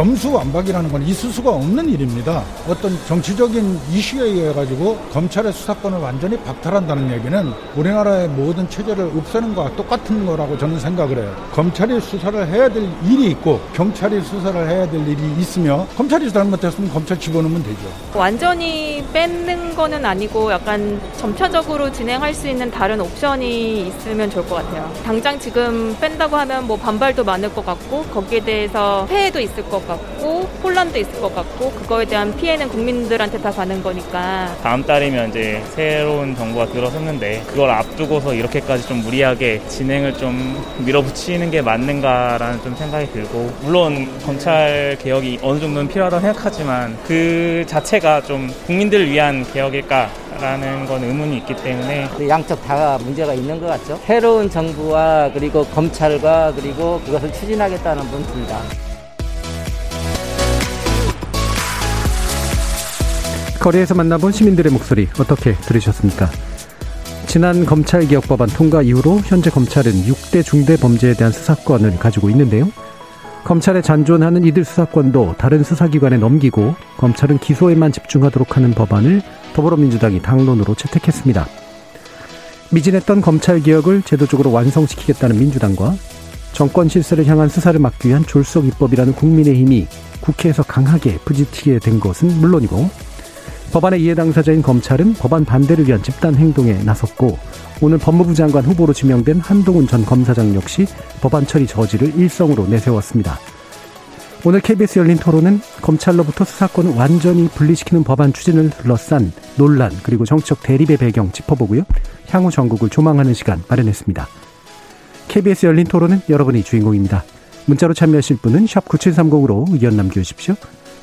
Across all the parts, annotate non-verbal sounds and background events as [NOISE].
검수완박이라는 건 있을 수가 없는 일입니다. 어떤 정치적인 이슈에 의해 가지고 검찰의 수사권을 완전히 박탈한다는 얘기는 우리나라의 모든 체제를 없애는 것과 똑같은 거라고 저는 생각을 해요. 검찰이 수사를 해야 될 일이 있고 경찰이 수사를 해야 될 일이 있으며 검찰이 잘못했으면 검찰 집어넣으면 되죠. 완전히 뺏는 거는 아니고 약간 점차적으로 진행할 수 있는 다른 옵션이 있으면 좋을 것 같아요. 당장 지금 뺀다고 하면 뭐 반발도 많을 것 같고 거기에 대해서 폐해도 있을 것 같고 혼란도 있을 것 같고 그거에 대한 피해는 국민들한테 다 가는 거니까 다음 달이면 이제 새로운 정부가 들어섰는데 그걸 앞두고서 이렇게까지 좀 무리하게 진행을 좀 밀어붙이는 게 맞는가라는 좀 생각이 들고 물론 검찰 개혁이 어느 정도는 필요하다고 생각하지만 그 자체가 좀 국민들을 위한 개혁일까 라는 건 의문이 있기 때문에 그 양쪽 다 문제가 있는 것 같죠. 새로운 정부와 그리고 검찰과 그리고 그것을 추진하겠다는 분 둘 다. 거리에서 만나본 시민들의 목소리 어떻게 들으셨습니까? 지난 검찰 개혁법안 통과 이후로 현재 검찰은 6대 중대 범죄에 대한 수사권을 가지고 있는데요. 검찰에 잔존하는 이들 수사권도 다른 수사기관에 넘기고 검찰은 기소에만 집중하도록 하는 법안을 더불어민주당이 당론으로 채택했습니다. 미진했던 검찰 개혁을 제도적으로 완성시키겠다는 민주당과 정권 실세를 향한 수사를 막기 위한 졸속 입법이라는 국민의힘이 국회에서 강하게 부딪히게 된 것은 물론이고 법안의 이해 당사자인 검찰은 법안 반대를 위한 집단 행동에 나섰고 오늘 법무부 장관 후보로 지명된 한동훈 전 검사장 역시 법안 처리 저지를 일성으로 내세웠습니다. 오늘 KBS 열린 토론은 검찰로부터 수사권을 완전히 분리시키는 법안 추진을 둘러싼 논란 그리고 정치적 대립의 배경 짚어보고요. 향후 전국을 조망하는 시간 마련했습니다. KBS 열린 토론은 여러분이 주인공입니다. 문자로 참여하실 분은 9730으로 의견 남겨주십시오.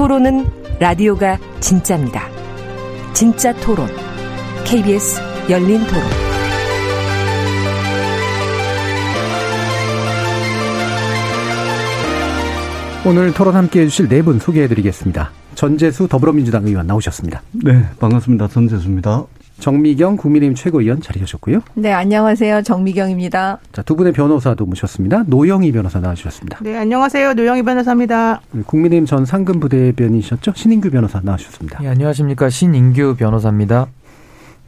토론은 라디오가 진짜입니다. 진짜 토론. KBS 열린 토론. 오늘 토론 함께 해주실 네 분 소개해 드리겠습니다. 전재수 더불어민주당 의원 나오셨습니다. 네, 반갑습니다. 전재수입니다. 정미경 국민의힘 최고위원 자리하셨고요. 네, 안녕하세요. 정미경입니다. 자, 두 분의 변호사도 모셨습니다. 노영희 변호사 나와주셨습니다. 네, 안녕하세요. 노영희 변호사입니다. 국민의힘 전 상근 부대변이셨죠? 신인규 변호사 나와주셨습니다. 네, 안녕하십니까. 신인규 변호사입니다.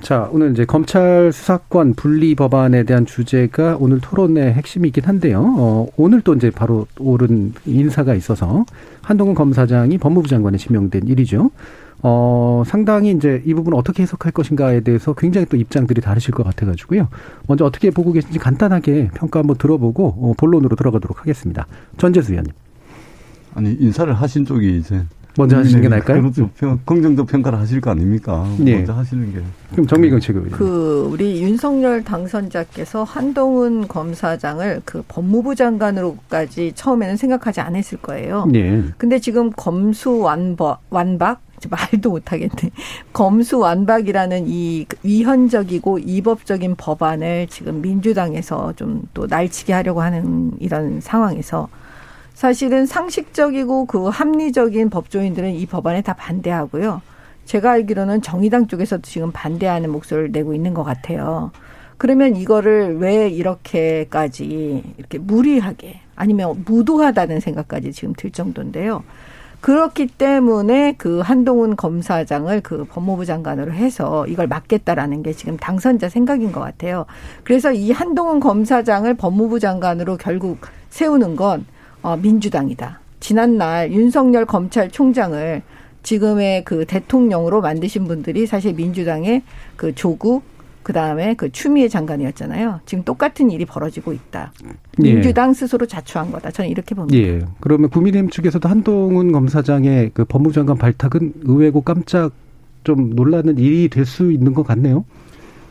자, 오늘 이제 검찰 수사권 분리 법안에 대한 주제가 오늘 토론의 핵심이긴 한데요. 어, 오늘 또 이제 바로 오른 인사가 있어서 한동훈 검사장이 법무부 장관에 지명된 일이죠. 어, 상당히 이제 이 부분 어떻게 해석할 것인가에 대해서 굉장히 또 입장들이 다르실 것 같아가지고요. 먼저 어떻게 보고 계신지 간단하게 평가 한번 들어보고 어, 본론으로 들어가도록 하겠습니다. 전재수 의원님. 아니 인사를 하신 쪽이 이제 먼저 하시는 게 나을까요? 평, 긍정적 평가를 하실 거 아닙니까? 네. 먼저 하시는 게. 그럼 정미경 최고위원. 그 우리 윤석열 당선자께서 한동훈 검사장을 그 법무부 장관으로까지 처음에는 생각하지 않았을 거예요. 네. 근데 지금 검수완박 완박 말도 못하겠네. [LAUGHS] 검수완박이라는 이 위헌적이고 이법적인 법안을 지금 민주당에서 좀 또 날치게 하려고 하는 이런 상황에서 사실은 상식적이고 그 합리적인 법조인들은 이 법안에 다 반대하고요. 제가 알기로는 정의당 쪽에서도 지금 반대하는 목소리를 내고 있는 것 같아요. 그러면 이거를 왜 이렇게까지 이렇게 무리하게 아니면 무도하다는 생각까지 지금 들 정도인데요. 그렇기 때문에 그 한동훈 검사장을 그 법무부 장관으로 해서 이걸 막겠다라는 게 지금 당선자 생각인 것 같아요. 그래서 이 한동훈 검사장을 법무부 장관으로 결국 세우는 건 어, 민주당이다. 지난날 윤석열 검찰총장을 지금의 그 대통령으로 만드신 분들이 사실 민주당의 그 조국 그 다음에 그 추미애 장관이었잖아요. 지금 똑같은 일이 벌어지고 있다. 예. 민주당 스스로 자초한 거다. 저는 이렇게 봅니다. 예. 그러면 국민의힘 측에서도 한동훈 검사장의 그 법무부 장관 발탁은 의외고 깜짝 좀 놀라는 일이 될 수 있는 것 같네요.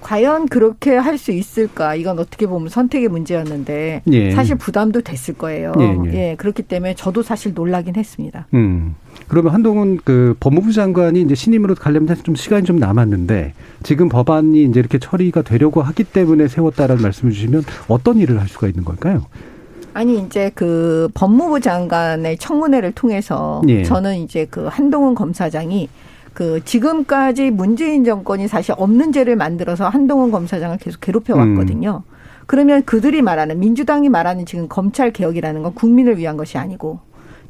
과연 그렇게 할 수 있을까? 이건 어떻게 보면 선택의 문제였는데 예. 사실 부담도 됐을 거예요. 예, 예. 예, 그렇기 때문에 저도 사실 놀라긴 했습니다. 음. 그러면 한동훈 그 법무부 장관이 이제 신임으로 가려면 사실 좀 시간이 좀 남았는데 지금 법안이 이제 이렇게 처리가 되려고 하기 때문에 세웠다라는 말씀을 주시면 어떤 일을 할 수가 있는 걸까요? 아니 이제 그 법무부 장관의 청문회를 통해서 예. 저는 이제 그 한동훈 검사장이 그 지금까지 문재인 정권이 사실 없는 죄를 만들어서 한동훈 검사장을 계속 괴롭혀 왔거든요. 그러면 그들이 말하는 민주당이 말하는 지금 검찰 개혁이라는 건 국민을 위한 것이 아니고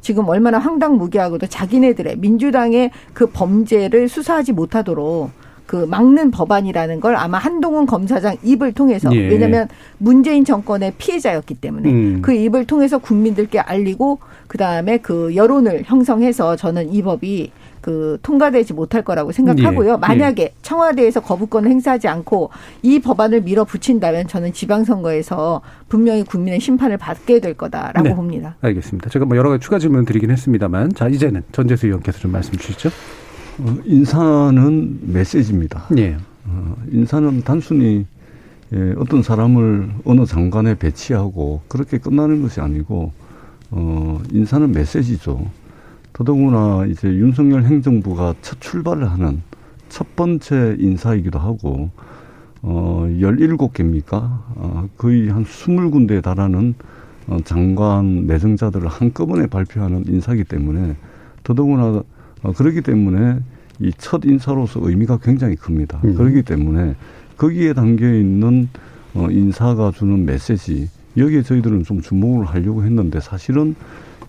지금 얼마나 황당무계하고도 자기네들의 민주당의 그 범죄를 수사하지 못하도록 그 막는 법안이라는 걸 아마 한동훈 검사장 입을 통해서 예. 왜냐하면 문재인 정권의 피해자였기 때문에 음. 그 입을 통해서 국민들께 알리고 그 다음에 그 여론을 형성해서 저는 이 법이 그 통과되지 못할 거라고 생각하고요. 예. 만약에 청와대에서 거부권을 행사하지 않고 이 법안을 밀어붙인다면 저는 지방선거에서 분명히 국민의 심판을 받게 될 거다라고 네. 봅니다. 알겠습니다. 제가 뭐 여러 가지 추가 질문 드리긴 했습니다만 자 이제는 전재수 의원께서 좀 말씀 주시죠. 어, 인사는 메시지입니다. 예. 어, 인사는 단순히 예, 어떤 사람을 어느 장관에 배치하고 그렇게 끝나는 것이 아니고 어, 인사는 메시지죠. 더더구나 이제 윤석열 행정부가 첫 출발을 하는 첫 번째 인사이기도 하고 어, 17개입니까? 어, 거의 한 20군데에 달하는 어, 장관 내정자들을 한꺼번에 발표하는 인사이기 때문에 더더구나 어, 그렇기 때문에 이 첫 인사로서 의미가 굉장히 큽니다. 음. 그렇기 때문에 거기에 담겨 있는 어, 인사가 주는 메시지 여기에 저희들은 좀 주목을 하려고 했는데 사실은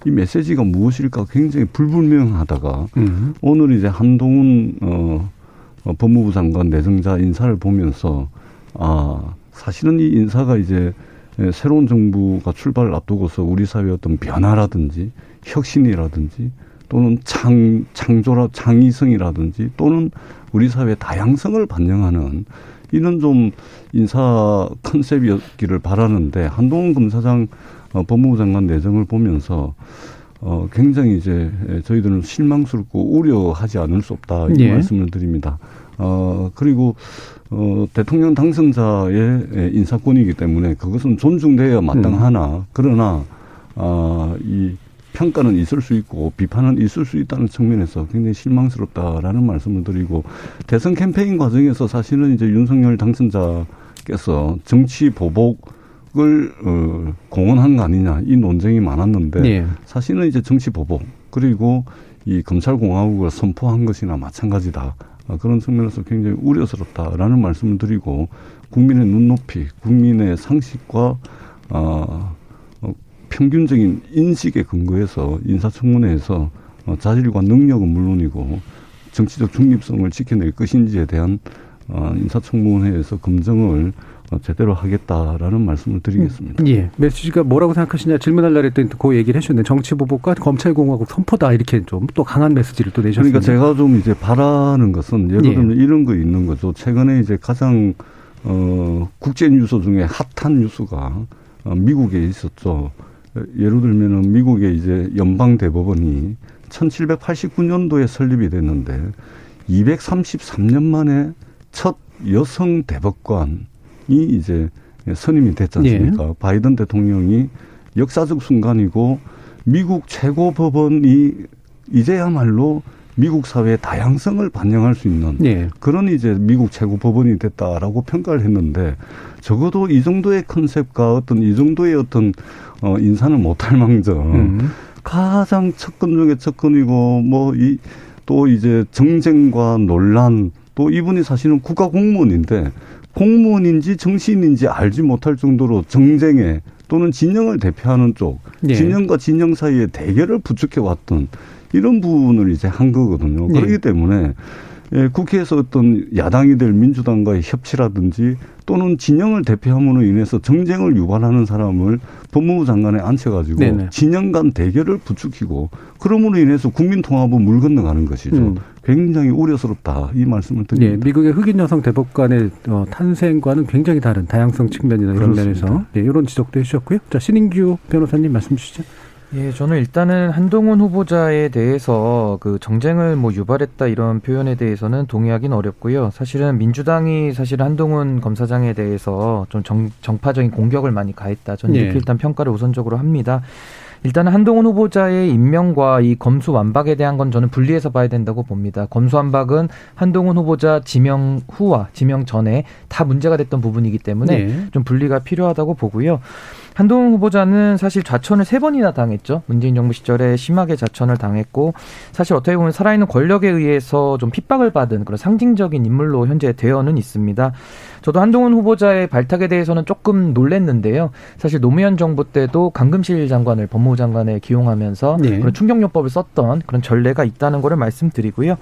이 메시지가 무엇일까 굉장히 불분명하다가 음. 오늘 이제 한동훈 어, 어, 법무부 장관 내정자 인사를 보면서 아 사실은 이 인사가 이제 예, 새로운 정부가 출발을 앞두고서 우리 사회의 어떤 변화라든지 혁신이라든지 또는 창 창조라 창의성이라든지 또는 우리 사회의 다양성을 반영하는 이런 좀 인사 컨셉이었기를 바라는데 한동훈 검사장 어, 법무부 장관 내정을 보면서 어, 굉장히 이제 저희들은 실망스럽고 우려하지 않을 수 없다 이 예. 말씀을 드립니다. 어, 그리고 어, 대통령 당선자의 예, 인사권이기 때문에 그것은 존중돼야 마땅하나 그러나 아, 이 평가는 있을 수 있고 비판은 있을 수 있다는 측면에서 굉장히 실망스럽다라는 말씀을 드리고 대선 캠페인 과정에서 사실은 이제 윤석열 당선자께서 정치 보복 을 어, 공언한 거 아니냐 이 논쟁이 많았는데 예. 사실은 이제 정치 보복 그리고 이 검찰 공화국을 선포한 것이나 마찬가지다. 아, 그런 측면에서 굉장히 우려스럽다라는 말씀을 드리고 국민의 눈높이, 국민의 상식과 아, 어, 평균적인 인식에 근거해서 인사청문회에서 어, 자질과 능력은 물론이고 정치적 중립성을 지켜낼 것인지에 대한 어, 인사청문회에서 검증을 어, 제대로 하겠다라는 말씀을 드리겠습니다. 예. 메시지가 뭐라고 생각하시냐 질문하려고 했더니 그 얘기를 해주셨는데 정치보복과 검찰공화국 선포다 이렇게 좀 또 강한 메시지를 또 내셨습니다. 그러니까 제가 좀 이제 바라는 것은 예를 예. 들면 이런 거 있는 거죠. 최근에 이제 가장 어 국제 뉴스 중에 핫한 뉴스가 어, 미국에 있었죠. 예를 들면은 미국의 이제 연방 대법원이 1789년도에 설립이 됐는데 233년 만에 첫 여성 대법관 이 이제 선임이 됐지 않습니까? 바이든 대통령이 역사적 순간이고 미국 최고 법원이 이제야말로 미국 사회의 다양성을 반영할 수 있는 예. 그런 이제 미국 최고 법원이 됐다라고 평가를 했는데 적어도 이 정도의 컨셉과 어떤 이 정도의 어떤 어 인사는 못할 망정 음. 가장 첫건 중에 첫건이고 뭐 이 또 이제 정쟁과 논란 또 이분이 사실은 국가 공무원인데 공무원인지 정치인인지 알지 못할 정도로 정쟁에 또는 진영을 대표하는 쪽 예. 진영과 진영 사이에 대결을 부추겨 왔던 이런 부분을 이제 한 거거든요. 예. 그렇기 때문에 예, 국회에서 어떤 야당이 될 민주당과의 협치라든지 또는 진영을 대표함으로 인해서 정쟁을 유발하는 사람을 법무부 장관에 앉혀가지고 네네. 진영 간 대결을 부추기고 그러므로 인해서 국민 통합은 물 건너가는 것이죠. 음. 굉장히 우려스럽다 이 말씀을 드립니다. 네, 미국의 흑인 여성 대법관의 어, 탄생과는 굉장히 다른 다양성 측면이나 이런 그렇습니다. 면에서 네, 이런 지적도 해주셨고요. 자 신인규 변호사님 말씀 주시죠. 예, 저는 일단은 한동훈 후보자에 대해서 그 정쟁을 뭐 유발했다 이런 표현에 대해서는 동의하기는 어렵고요. 사실은 민주당이 사실 한동훈 검사장에 대해서 좀 정, 정파적인 공격을 많이 가했다. 저는 이렇게 예. 일단 평가를 우선적으로 합니다. 일단 한동훈 후보자의 임명과 이 검수 완박에 대한 건 저는 분리해서 봐야 된다고 봅니다. 검수 완박은 한동훈 후보자 지명 후와 지명 전에 다 문제가 됐던 부분이기 때문에 네. 좀 분리가 필요하다고 보고요. 한동훈 후보자는 사실 좌천을 세 번이나 당했죠. 문재인 정부 시절에 심하게 좌천을 당했고 사실 어떻게 보면 살아있는 권력에 의해서 좀 핍박을 받은 그런 상징적인 인물로 현재 되어는 있습니다. 저도 한동훈 후보자의 발탁에 대해서는 조금 놀랬는데요. 사실 노무현 정부 때도 강금실 장관을 법무부 장관에 기용하면서 네. 그런 충격요법을 썼던 그런 전례가 있다는 것을 말씀드리고요.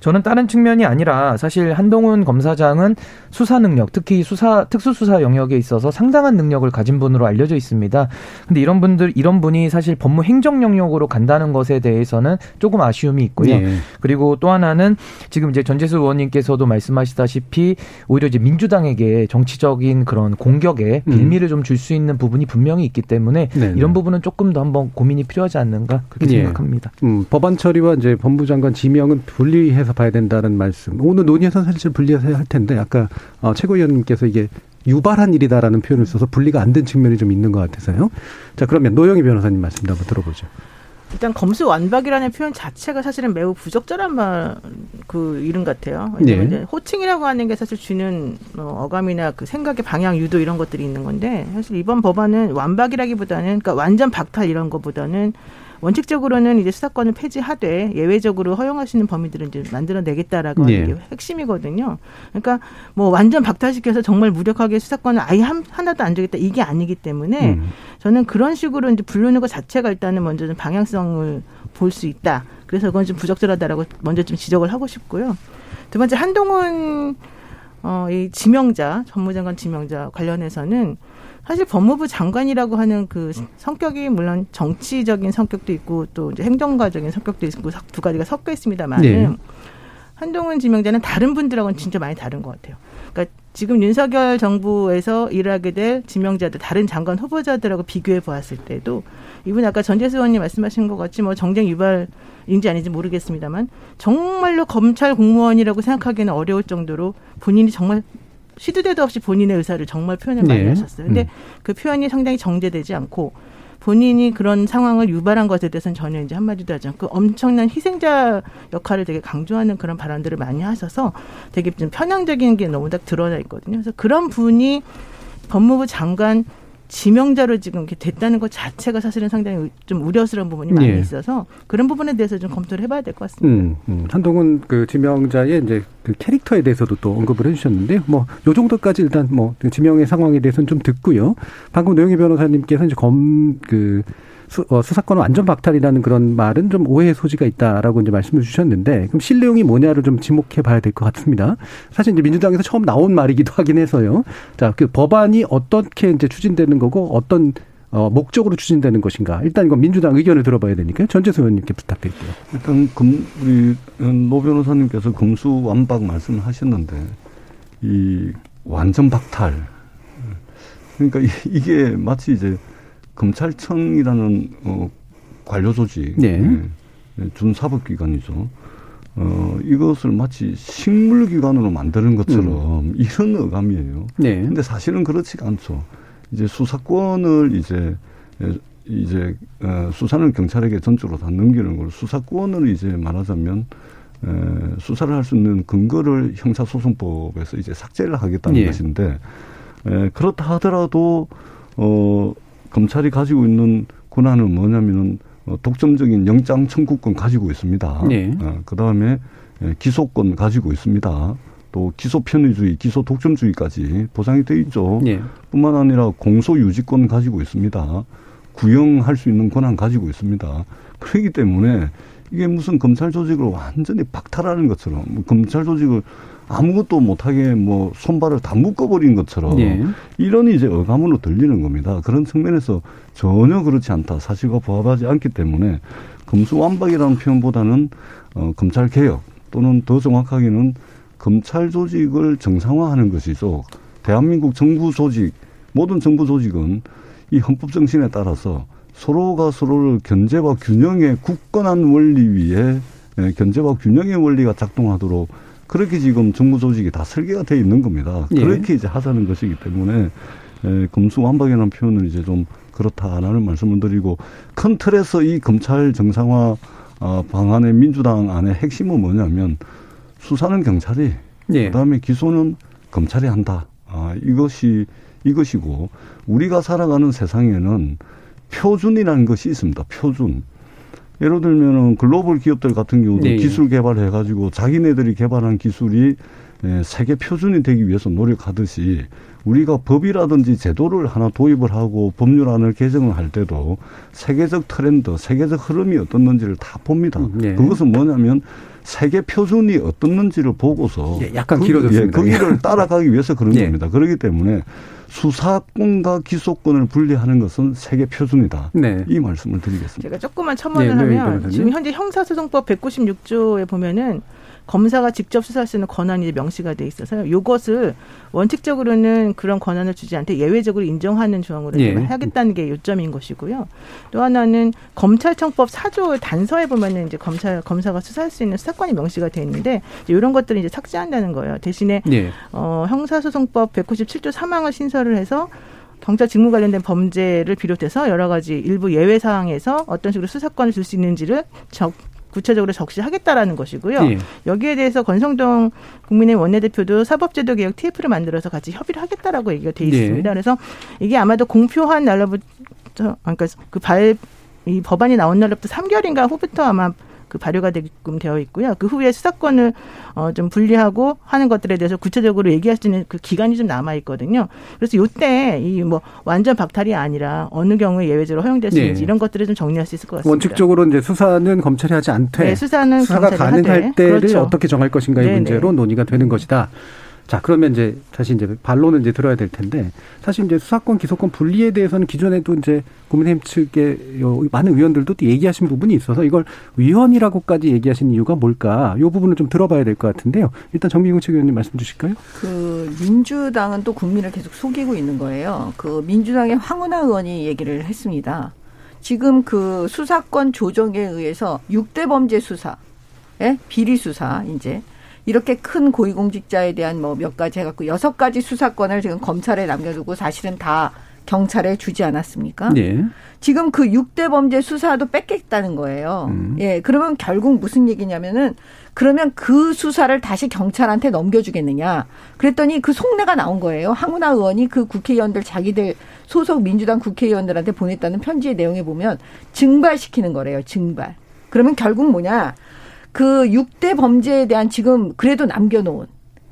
저는 다른 측면이 아니라 사실 한동훈 검사장은 수사 능력, 특히 수사 특수수사 영역에 있어서 상당한 능력을 가진 분으로 알려져 있습니다. 근데 이런 분들 이런 분이 사실 법무 행정 영역으로 간다는 것에 대해서는 조금 아쉬움이 있고요. 네. 그리고 또 하나는 지금 이제 전재수 의원님께서도 말씀하시다시피 오히려 이제 민주당 민주당에게 정치적인 그런 공격에 음. 빌미를 좀 줄 수 있는 부분이 분명히 있기 때문에 네네. 이런 부분은 조금 더 한번 고민이 필요하지 않는가 그렇게 예. 생각합니다. 음, 법안 처리와 이제 법무장관 지명은 분리해서 봐야 된다는 말씀. 오늘 논의에서 사실 분리해서 할 텐데 아까 어, 최고위원님께서 이게 유발한 일이다라는 표현을 써서 분리가 안 된 측면이 좀 있는 것 같아서요. 자 그러면 노영희 변호사님 말씀도 한번 들어보죠. 일단 검수 완박이라는 표현 자체가 사실은 매우 부적절한 말 그 이름 같아요. 네. 호칭이라고 하는 게 사실 주는 어, 어감이나 그 생각의 방향 유도 이런 것들이 있는 건데 사실 이번 법안은 완박이라기보다는 그러니까 완전 박탈 이런 것보다는 원칙적으로는 이제 수사권을 폐지하되 예외적으로 허용할 수 있는 범위들은 이제 만들어내겠다라고 하는 네. 게 핵심이거든요. 그러니까 뭐 완전 박탈시켜서 정말 무력하게 수사권을 아예 한, 하나도 안 주겠다 이게 아니기 때문에 음. 저는 그런 식으로 이제 부르는 것 자체가 일단은 먼저 좀 방향성을 볼 수 있다. 그래서 그건 좀 부적절하다라고 먼저 좀 지적을 하고 싶고요. 두 번째 한동훈 어, 이 지명자, 법무장관 지명자 관련해서는 사실 법무부 장관이라고 하는 그 성격이 물론 정치적인 성격도 있고 또 이제 행정가적인 성격도 있고 두 가지가 섞여 있습니다만은 네. 한동훈 지명자는 다른 분들하고는 진짜 많이 다른 것 같아요. 그러니까 지금 윤석열 정부에서 일하게 될 지명자들 다른 장관 후보자들하고 비교해 보았을 때도 이분 아까 전재수 의원님 말씀하신 것 같이 뭐 정쟁 유발인지 아닌지 모르겠습니다만 정말로 검찰 공무원이라고 생각하기는 어려울 정도로 본인이 정말 시도 때도 없이 본인의 의사를 정말 표현을 많이 네. 하셨어요. 근데 음. 그 표현이 상당히 정제되지 않고 본인이 그런 상황을 유발한 것에 대해서는 전혀 이제 한마디도 하지 않고 엄청난 희생자 역할을 되게 강조하는 그런 발언들을 많이 하셔서 되게 좀 편향적인 게 너무 딱 드러나 있거든요. 그래서 그런 분이 법무부 장관 지명자로 지금 이렇게 됐다는 것 자체가 사실은 상당히 좀 우려스러운 부분이 많이 예. 있어서 그런 부분에 대해서 좀 검토를 해봐야 될 것 같습니다. 음, 음. 한동훈 그 지명자의 이제 그 캐릭터에 대해서도 또 언급을 해주셨는데 뭐 요 정도까지 일단 뭐그 지명의 상황에 대해서는 좀 듣고요. 방금 노영희 변호사님께서 이제 검그 수, 어, 수사권 완전 박탈이라는 그런 말은 좀 오해의 소지가 있다라고 이제 말씀을 주셨는데 그럼 실내용이 뭐냐를 좀 지목해 봐야 될 것 같습니다. 사실 이제 민주당에서 처음 나온 말이기도 하긴 해서요. 자, 그 법안이 어떻게 이제 추진되는 거고 어떤 어, 목적으로 추진되는 것인가. 일단 이건 민주당 의견을 들어봐야 되니까요. 전재수 의원님께 부탁드릴게요. 일단 금, 우리 노 변호사님께서 금수 완박 말씀을 하셨는데 이 완전 박탈. 그러니까 이게 마치 이제 검찰청이라는 어, 관료 조직, 네. 네, 준사법기관이죠. 어, 이것을 마치 식물기관으로 만드는 것처럼 음. 이런 어감이에요. 네. 근데 사실은 그렇지가 않죠. 이제 수사권을 이제 이제 어, 수사는 경찰에게 전적으로 다 넘기는 걸 수사권을 이제 말하자면 에, 수사를 할 수 있는 근거를 형사소송법에서 이제 삭제를 하겠다는 예. 것인데 에, 그렇다 하더라도 어 검찰이 가지고 있는 권한은 뭐냐면은 어, 독점적인 영장 청구권 가지고 있습니다. 네. 어, 그 다음에 예, 기소권 가지고 있습니다. 또 기소 편의주의, 기소 독점주의까지 보장이 돼 있죠. 네. 뿐만 아니라 공소 유지권 가지고 있습니다. 구형할 수 있는 권한 가지고 있습니다. 그렇기 때문에 이게 무슨 검찰 조직을 완전히 박탈하는 것처럼 뭐 검찰 조직을 아무것도 못하게 뭐 손발을 다 묶어버린 것처럼 예. 이런 이제 어감으로 들리는 겁니다. 그런 측면에서 전혀 그렇지 않다. 사실과 부합하지 않기 때문에 검수완박이라는 표현보다는 어, 검찰 개혁 또는 더 정확하게는 검찰 조직을 정상화하는 것이죠. 대한민국 정부 조직 모든 정부 조직은 이 헌법 정신에 따라서 서로가 서로를 견제와 균형의 굳건한 원리 위에 예, 견제와 균형의 원리가 작동하도록 그렇게 지금 정부 조직이 다 설계가 돼 있는 겁니다. 예. 그렇게 이제 하자는 것이기 때문에 에, 예, 검수완박이라는 표현은 이제 좀 그렇다라는 말씀을 드리고 큰 틀에서 이 검찰 정상화 어, 방안의 민주당 안의 핵심은 뭐냐면 수사는 경찰이 예. 그다음에 기소는 검찰이 한다. 아, 이것이 이것이고 우리가 살아가는 세상에는 표준이라는 것이 있습니다. 표준. 예를 들면은 글로벌 기업들 같은 경우도 네. 기술 개발해 가지고 자기네들이 개발한 기술이 예, 세계 표준이 되기 위해서 노력하듯이 우리가 법이라든지 제도를 하나 도입을 하고 법률안을 개정을 할 때도 세계적 트렌드, 세계적 흐름이 어떻는지를 다 봅니다. 네. 그것은 뭐냐면 세계 표준이 어떻는지를 보고서 예, 약간 그, 길어졌습니다. 예, 그 길을 [LAUGHS] 따라가기 위해서 그런 예. 겁니다. 그렇기 때문에 수사권과 기소권을 분리하는 것은 세계 표준이다. 네. 이 말씀을 드리겠습니다. 제가 조금만 첨언을 네, 네 하면 지금 현재 형사소송법 196조에 보면은 검사가 직접 수사할 수 있는 권한이 명시가 돼 있어서요. 이것을 원칙적으로는 그런 권한을 주지 않되 예외적으로 인정하는 조항으로 예. 하겠다는 게 요점인 것이고요. 또 하나는 검찰청법 4조 단서에 보면은 이제 검찰 검사가 수사할 수 있는 수사권이 명시가 돼 있는데 이런 것들을 이제 삭제한다는 거예요. 대신에 예. 어, 형사소송법 197조 3항을 신설을 해서 경찰 직무 관련된 범죄를 비롯해서 여러 가지 일부 예외 사항에서 어떤 식으로 수사권을 줄 수 있는지를 적, 구체적으로 적시하겠다라는 것이고요. 예. 여기에 대해서 권성동 국민의 원내대표도 사법제도 개혁 TF를 만들어서 같이 협의를 하겠다라고 얘기가 돼 있습니다. 예. 그래서 이게 아마도 공표한 날로부터 그러니까 그 발 이 법안이 나온 날로부터 3개월인가 후부터 아마 그 발효가 되게끔 되어 있고요. 그 후에 수사권을 어, 좀 분리하고 하는 것들에 대해서 구체적으로 얘기할 수 있는 그 기간이 좀 남아 있거든요. 그래서 요때 이 뭐 완전 박탈이 아니라 어느 경우에 예외적으로 허용될 수 있는지 네. 이런 것들을 좀 정리할 수 있을 것 같습니다. 원칙적으로 이제 수사는 검찰이 하지 않되 네, 수사는 수사가 가능할 하되. 때를 그렇죠. 어떻게 정할 것인가의 네네. 문제로 논의가 되는 것이다. 자, 그러면 이제 다시 이제 반론을 이제 들어야 될 텐데 사실 이제 수사권 기소권 분리에 대해서는 기존에도 이제 국민의힘 측의 많은 의원들도 또 얘기하신 부분이 있어서 이걸 위헌이라고까지 얘기하시는 이유가 뭘까? 이 부분을 좀 들어봐야 될 것 같은데요. 일단 정미경 측 의원님 말씀 주실까요? 그 민주당은 또 국민을 계속 속이고 있는 거예요. 그 민주당의 황운하 의원이 얘기를 했습니다. 지금 그 수사권 조정에 의해서 6대 범죄 수사, 예? 비리 수사 이제 이렇게 큰 고위공직자에 대한 뭐 몇 가지 해갖고 여섯 가지 수사권을 지금 검찰에 남겨두고 사실은 다 경찰에 주지 않았습니까? 네. 지금 그 6대 범죄 수사도 뺏겠다는 거예요. 음. 예, 그러면 결국 무슨 얘기냐면은 그러면 그 수사를 다시 경찰한테 넘겨주겠느냐. 그랬더니 그 속내가 나온 거예요. 황운하 의원이 그 국회의원들 자기들 소속 민주당 국회의원들한테 보냈다는 편지의 내용에 보면 증발시키는 거래요. 증발. 그러면 결국 뭐냐. 그 6대 범죄에 대한 지금 그래도 남겨놓은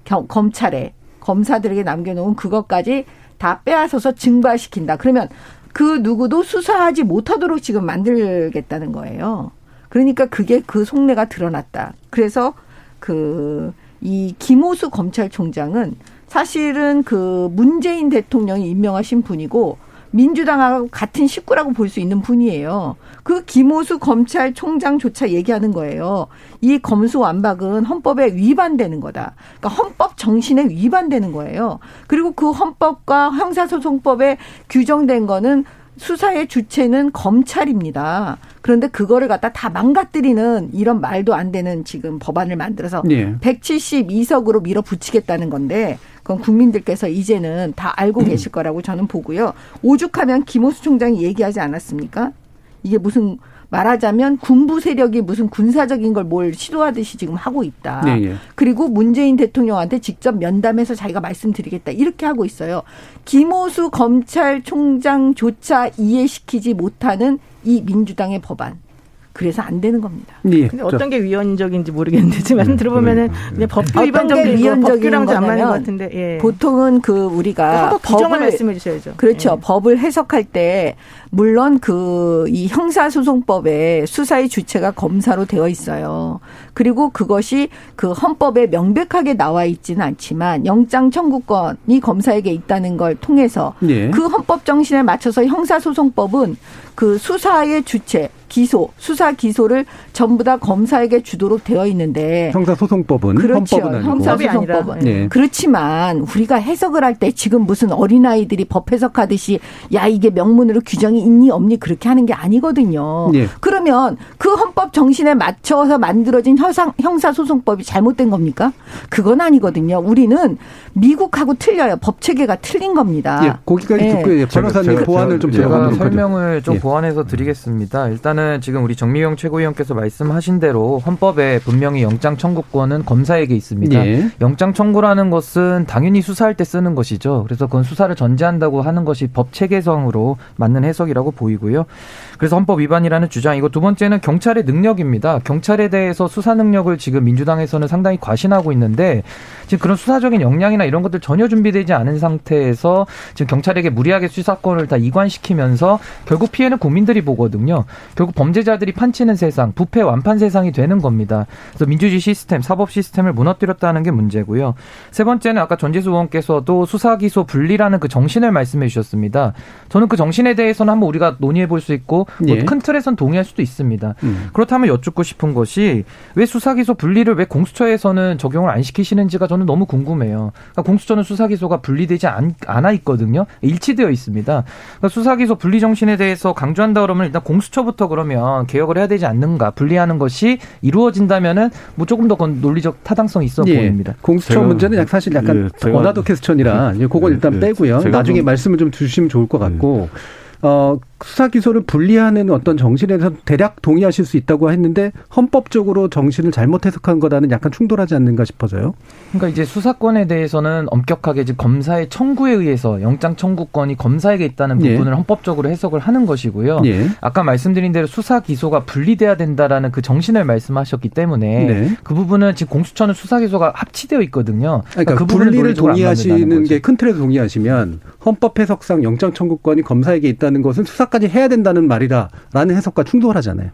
경, 검찰에 검사들에게 남겨놓은 그것까지 다 빼앗아서 증발시킨다. 그러면 그 누구도 수사하지 못하도록 지금 만들겠다는 거예요. 그러니까 그게 그 속내가 드러났다. 그래서 그 이 김호수 검찰총장은 사실은 그 문재인 대통령이 임명하신 분이고 민주당하고 같은 식구라고 볼 수 있는 분이에요. 그 김호수 검찰총장조차 얘기하는 거예요. 이 검수완박은 헌법에 위반되는 거다. 그러니까 헌법 정신에 위반되는 거예요. 그리고 그 헌법과 형사소송법에 규정된 거는 수사의 주체는 검찰입니다. 그런데 그거를 갖다 다 망가뜨리는 이런 말도 안 되는 지금 법안을 만들어서 네. 172석으로 밀어붙이겠다는 건데 그건 국민들께서 이제는 다 알고 계실 거라고 저는 보고요. 오죽하면 김호수 총장이 얘기하지 않았습니까? 이게 무슨 말하자면 군부 세력이 무슨 군사적인 걸 뭘 시도하듯이 지금 하고 있다. 네, 네. 그리고 문재인 대통령한테 직접 면담해서 자기가 말씀드리겠다. 이렇게 하고 있어요. 김호수 검찰총장조차 이해시키지 못하는 이 민주당의 법안. 그래서 안 되는 겁니다. 예. 근데 어떤 게 위헌적인지 모르겠는데 지금 말씀 음, 들어보면은 네. 법규 위반적인 위헌적인 안 맞는 것 같은데 예. 보통은 그 우리가 그 법을 말씀해 주셔야죠. 그렇죠. 예. 법을 해석할 때 물론 그 이 형사소송법에 수사의 주체가 검사로 되어 있어요. 그리고 그것이 그 헌법에 명백하게 나와 있지는 않지만 영장 청구권이 검사에게 있다는 걸 통해서 예. 그 헌법 정신에 맞춰서 형사소송법은 그 수사의 주체 기소, 수사 기소를 전부 다 검사에게 주도록 되어 있는데 형사소송법은 그렇죠. 헌법은 아니고 형사소송법은 네. 그렇지만 우리가 해석을 할 때 지금 무슨 어린아이들이 법 해석하듯이 야 이게 명문으로 규정이 있니 없니 그렇게 하는 게 아니거든요. 예. 그러면 그 헌법 정신에 맞춰서 만들어진 형사, 형사소송법이 잘못된 겁니까? 그건 아니거든요. 우리는 미국하고 틀려요. 법 체계가 틀린 겁니다. 예, 거기까지 예. 듣고 예, 변호사님 제가- 보완을 좀 제가 들어가도록 하죠. 설명을 좀 예. 보완해서 드리겠습니다. 일단은 지금 우리 정미영 최고위원께서 말씀하신 대로 헌법에 분명히 영장 청구권은 검사에게 있습니다. 예. 영장 청구라는 것은 당연히 수사할 때 쓰는 것이죠. 그래서 그건 수사를 전제한다고 하는 것이 법 체계성으로 맞는 해석이 라고 보이고요. 그래서 헌법 위반이라는 주장이고 두 번째는 경찰의 능력입니다. 경찰에 대해서 수사 능력을 지금 민주당에서는 상당히 과신하고 있는데 지금 그런 수사적인 역량이나 이런 것들 전혀 준비되지 않은 상태에서 지금 경찰에게 무리하게 수사권을 다 이관시키면서 결국 피해는 국민들이 보거든요. 결국 범죄자들이 판치는 세상, 부패 완판 세상이 되는 겁니다. 그래서 민주주의 시스템, 사법 시스템을 무너뜨렸다는 게 문제고요. 세 번째는 아까 전재수 의원께서도 수사 기소 분리라는 그 정신을 말씀해 주셨습니다. 저는 그 정신에 대해서는 한번 우리가 논의해 볼 수 있고 뭐 예. 큰 틀에선 동의할 수도 있습니다. 음. 그렇다면 여쭙고 싶은 것이 왜 수사 기소 분리를 왜 공수처에서는 적용을 안 시키시는지가 저는 너무 궁금해요. 그러니까 공수처는 수사 기소가 분리되지 않, 않아 있거든요. 일치되어 있습니다. 그러니까 수사 기소 분리 정신에 대해서 강조한다 그러면 일단 공수처부터 그러면 개혁을 해야 되지 않는가? 분리하는 것이 이루어진다면은 뭐 조금 더 논리적 타당성이 있어 예. 보입니다. 공수처 제가- 문제는 약- 사실 약간 예, 제가- 원하도 퀘스천이라 예, 그건 예, 일단 예, 빼고요. 나중에 좀- 말씀을 좀 주시면 좋을 것 같고 어, 수사 기소를 분리하는 어떤 정신에 대해서 대략 동의하실 수 있다고 했는데 헌법적으로 정신을 잘못 해석한 거라는 약간 충돌하지 않는가 싶어서요. 그러니까 이제 수사권에 대해서는 엄격하게 이제 검사의 청구에 의해서 영장 청구권이 검사에게 있다는 예. 부분을 헌법적으로 해석을 하는 것이고요. 예. 아까 말씀드린 대로 수사 기소가 분리돼야 된다라는 그 정신을 말씀하셨기 때문에 네. 그 부분은 지금 공수처는 수사 기소가 합치되어 있거든요. 그러니까 그 부분을 분리를 논리적으로 안 동의하시는 게 큰 틀에서 동의하시면 헌법 해석상 영장 청구권이 검사에게 있다는 것은 수사 까지 해야 된다는 말이다라는 해석과 충돌하잖아요.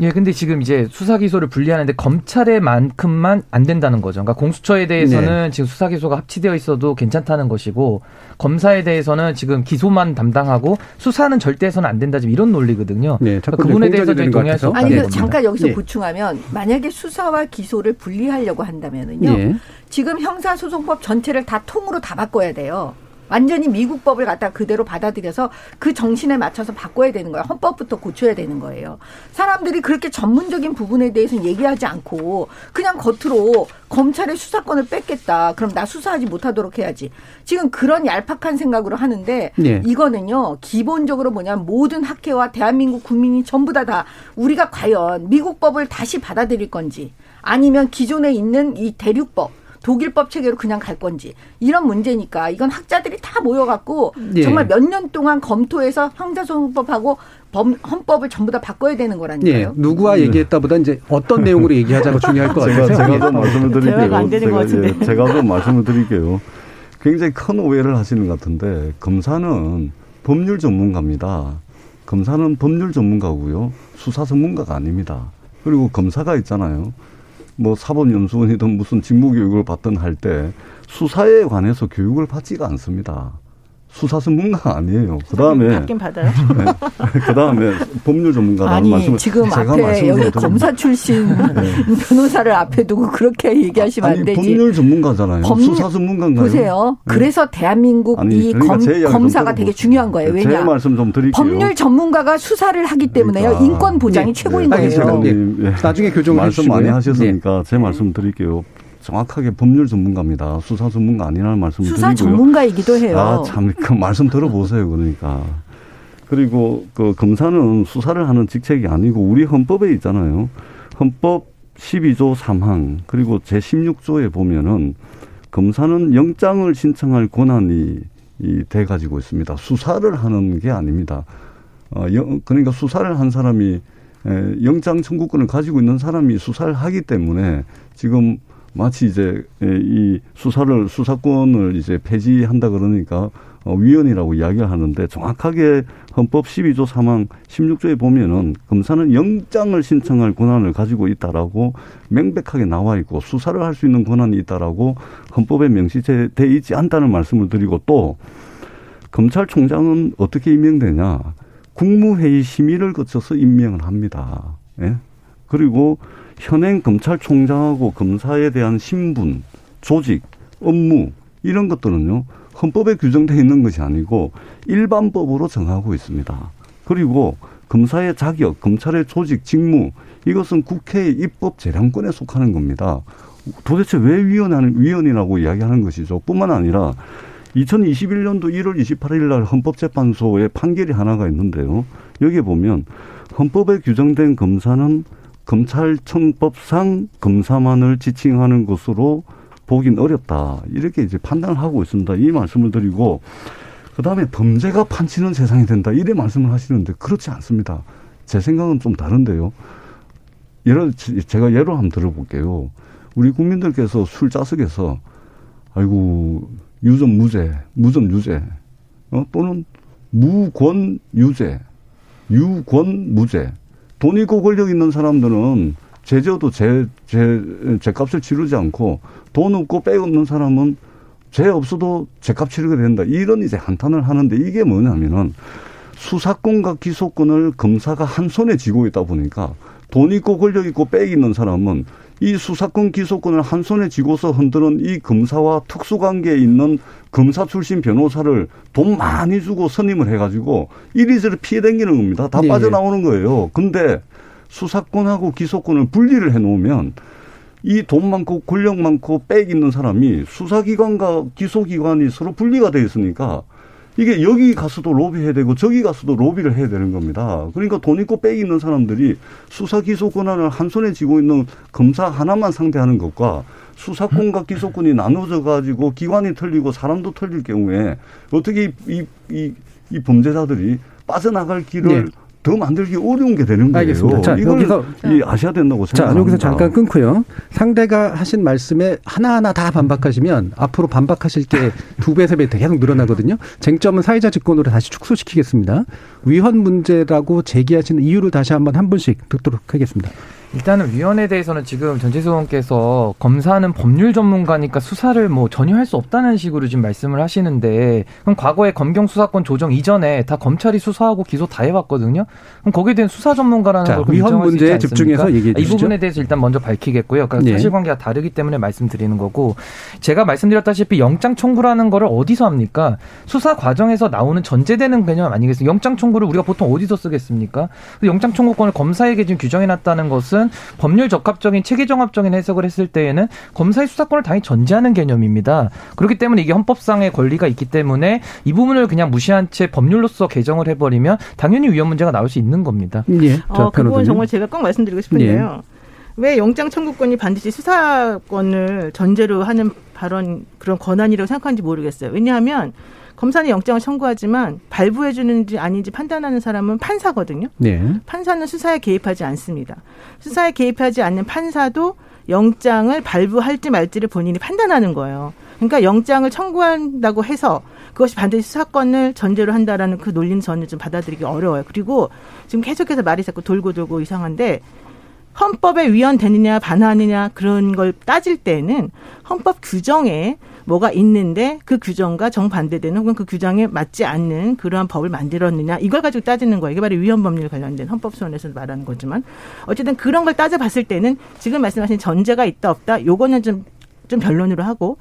예, 근데 지금 이제 수사 기소를 분리하는데 검찰에만큼만 안 된다는 거죠. 그러니까 공수처에 대해서는 네. 지금 수사 기소가 합치되어 있어도 괜찮다는 것이고 검사에 대해서는 지금 기소만 담당하고 수사는 절대 해서는 안 된다 지금 이런 논리거든요. 네, 그러니까 자꾸 그 부분에 대해서 저희 동의할 수 아니 그. 잠깐 여기서 예. 보충하면 만약에 수사와 기소를 분리하려고 한다면은요. 예. 지금 형사소송법 전체를 다 통으로 다 바꿔야 돼요. 완전히 미국 법을 갖다 그대로 받아들여서 그 정신에 맞춰서 바꿔야 되는 거예요. 헌법부터 고쳐야 되는 거예요. 사람들이 그렇게 전문적인 부분에 대해서는 얘기하지 않고 그냥 겉으로 검찰의 수사권을 뺏겠다. 그럼 나 수사하지 못하도록 해야지. 지금 그런 얄팍한 생각으로 하는데 예. 이거는요 기본적으로 뭐냐면 모든 학회와 대한민국 국민이 전부 다다 우리가 과연 미국 법을 다시 받아들일 건지 아니면 기존에 있는 이 대륙법 독일법 체계로 그냥 갈 건지 이런 문제니까 이건 학자들이 다 모여갖고 예. 정말 몇 년 동안 검토해서 형사소송법하고 범, 헌법을 전부 다 바꿔야 되는 예, 거라니까요. 누구와 얘기했다보다 이제 어떤 내용으로 [LAUGHS] 얘기하자가 중요할 것 제가, 같아요. 제가 좀 말씀을 드릴게요. 대화가 안 되는 것 같은데. 예, 제가 좀 말씀을 드릴게요. 굉장히 큰 오해를 하시는 것 같은데 검사는 법률 전문가입니다. 검사는 법률 전문가고요. 수사 전문가가 아닙니다. 그리고 검사가 있잖아요. 뭐 사법연수원이든 무슨 직무교육을 받든 할 때 수사에 관해서 교육을 받지가 않습니다. 수사 전문가가 아니에요. 그 다음에 받긴 받아요. [LAUGHS] 그 다음에 법률 전문가라는 아니 말씀을 지금 제가 앞에 여기 드립니다. 검사 출신 변호사를 앞에 두고 그렇게 얘기하시면 아니 안 되지. 법률 전문가잖아요. 법률- 수사 전문가인가요? 보세요. 네. 그래서 대한민국 아니, 이 그러니까 검, 검사가 되게. 중요한 거예요. 네, 제 왜냐? 말씀 좀 드릴게요. 법률 전문가가 수사를 하기 때문에요. 그러니까. 인권 보장이 최고인 네, 거예요. 나중에 교정을 말씀. 많이 하셨으니까 제 말씀 드릴게요. 정확하게 법률 전문가입니다. 수사 전문가 아니라는 말씀을 수사 드리고요. 전문가이기도 해요. 아, 참, 그 말씀 들어보세요. 그러니까. 그리고 그 검사는 수사를 하는 직책이 아니고 우리 헌법에 있잖아요. 헌법 12조 3항 그리고 제 16조에 보면은 검사는 영장을 신청할 권한이 이돼 가지고 있습니다. 수사를 하는 게 아닙니다. 어, 영, 그러니까 수사를 한 사람이 에, 영장 청구권을 가지고 있는 사람이 수사를 하기 때문에 지금 마치 이제 이 수사를 수사권을 이제 폐지한다 그러니까 어, 위헌이라고 이야기를 하는데 정확하게 헌법 12조 3항 16조에 보면은 검사는 영장을 신청할 권한을 가지고 있다라고 명백하게 나와 있고 수사를 할 수 있는 권한이 있다라고 헌법에 명시돼 있지 않다는 말씀을 드리고 또 검찰총장은 어떻게 임명되냐 국무회의 심의를 거쳐서 임명을 합니다. 예? 그리고 현행 검찰총장하고 검사에 대한 신분, 조직, 업무 이런 것들은요 헌법에 규정되어 있는 것이 아니고 일반법으로 정하고 있습니다. 그리고 검사의 자격, 검찰의 조직, 직무 이것은 국회의 입법 재량권에 속하는 겁니다. 도대체 왜 위원하는 위원이라고 이야기하는 것이죠. 뿐만 아니라 2021년도 1월 28일 날 헌법재판소의 판결이 하나가 있는데요. 여기에 보면 헌법에 규정된 검사는 검찰청법상 검사만을 지칭하는 것으로 보긴 어렵다. 이렇게 이제 판단을 하고 있습니다. 이 말씀을 드리고 그 다음에 범죄가 판치는 세상이 된다. 이래 말씀을 하시는데 그렇지 않습니다. 제 생각은 좀 다른데요. 예를 제가 예로 한번 들어볼게요. 우리 국민들께서 술 자석에서 아이고 유전 무죄, 무전 유죄, 어? 또는 무권 유죄, 유권 무죄. 돈 있고 권력 있는 사람들은 제재도 제, 제, 제 값을 치르지 않고 돈 없고 백 없는 사람은 죄 없어도 죄값 치르게 된다. 이런 이제 한탄을 하는데 이게 뭐냐면은 수사권과 기소권을 검사가 한 손에 쥐고 있다 보니까 돈 있고 권력 있고 백 있는 사람은 이 수사권 기소권을 한 손에 쥐고서 흔드는 이 검사와 특수관계에 있는 검사 출신 변호사를 돈 많이 주고 선임을 해가지고 이리저리 피해 댕기는 겁니다. 다 네. 빠져나오는 거예요. 근데 수사권하고 기소권을 분리를 해놓으면 이 돈 많고 권력 많고 빽 있는 사람이 수사기관과 기소기관이 서로 분리가 돼 있으니까 이게 여기 가서도 로비해야 되고 저기 가서도 로비를 해야 되는 겁니다. 그러니까 돈 있고 빽 있는 사람들이 수사 기소 권한을 한 손에 쥐고 있는 검사 하나만 상대하는 것과 수사권과 기소권이 나눠져 가지고 기관이 틀리고 사람도 틀릴 경우에 어떻게 이, 이, 이 범죄자들이 빠져나갈 길을 네. 더 만들기 어려운 게 되는 거예요. 알겠습니다. 자, 여기서 이 아셔야 된다고 생각합니다. 자, 여기서 잠깐 끊고요. 상대가 하신 말씀에 하나하나 다 반박하시면 앞으로 반박하실 게 두 배, 세 배 계속 늘어나거든요. 쟁점은 사회자 직권으로 다시 축소시키겠습니다. 위헌 문제라고 제기하시는 이유를 다시 한번 한 분씩 듣도록 하겠습니다. 일단은 위원회에 대해서는 지금 전재수 의원께서 검사는 법률 전문가니까 수사를 뭐 전혀 할 수 없다는 식으로 지금 말씀을 하시는데 그럼 과거에 검경 수사권 조정 이전에 다 검찰이 수사하고 기소 다 해왔거든요. 그럼 거기에 대한 수사 전문가라는 자, 걸 위헌 문제에 집중해서 얘기해 주시죠. 이 부분에 대해서 일단 먼저 밝히겠고요. 그러니까 네. 사실관계가 다르기 때문에 말씀드리는 거고 제가 말씀드렸다시피 영장 청구라는 거를 어디서 합니까? 수사 과정에서 나오는 전제되는 개념 아니겠습니까? 영장 청구를 우리가 보통 어디서 쓰겠습니까? 영장 청구권을 검사에게 지금 규정해놨다는 것은 것은 법률 적합적인 체계 정합적인 해석을 했을 때에는 검사의 수사권을 당연히 전제하는 개념입니다. 그렇기 때문에 이게 헌법상의 권리가 있기 때문에 이 부분을 그냥 무시한 채 법률로서 개정을 해버리면 당연히 위헌 문제가 나올 수 있는 겁니다. 예. 어, 그 부분 정말 제가 꼭 말씀드리고 싶은데요. 예. 왜 영장 청구권이 반드시 수사권을 전제로 하는 발언 그런 권한이라고 생각하는지 모르겠어요. 왜냐하면 검사는 영장을 청구하지만 발부해 주는지 아닌지 판단하는 사람은 판사거든요. 네. 판사는 수사에 개입하지 않습니다. 수사에 개입하지 않는 판사도 영장을 발부할지 말지를 본인이 판단하는 거예요. 그러니까 영장을 청구한다고 해서 그것이 반드시 수사권을 전제로 한다라는 그 논리는 저는 좀 받아들이기 어려워요. 그리고 지금 계속해서 말이 자꾸 돌고 돌고 이상한데 헌법에 위헌되느냐 반하느냐 그런 걸 따질 때는 헌법 규정에 뭐가 있는데 그 규정과 정반대되는 혹은 그 규정에 맞지 않는 그러한 법을 만들었느냐 이걸 가지고 따지는 거예요. 이게 바로 위헌 법률 관련된 헌법소원에서 말하는 거지만 어쨌든 그런 걸 따져봤을 때는 지금 말씀하신 전제가 있다 없다 요거는 좀좀 변론으로 하고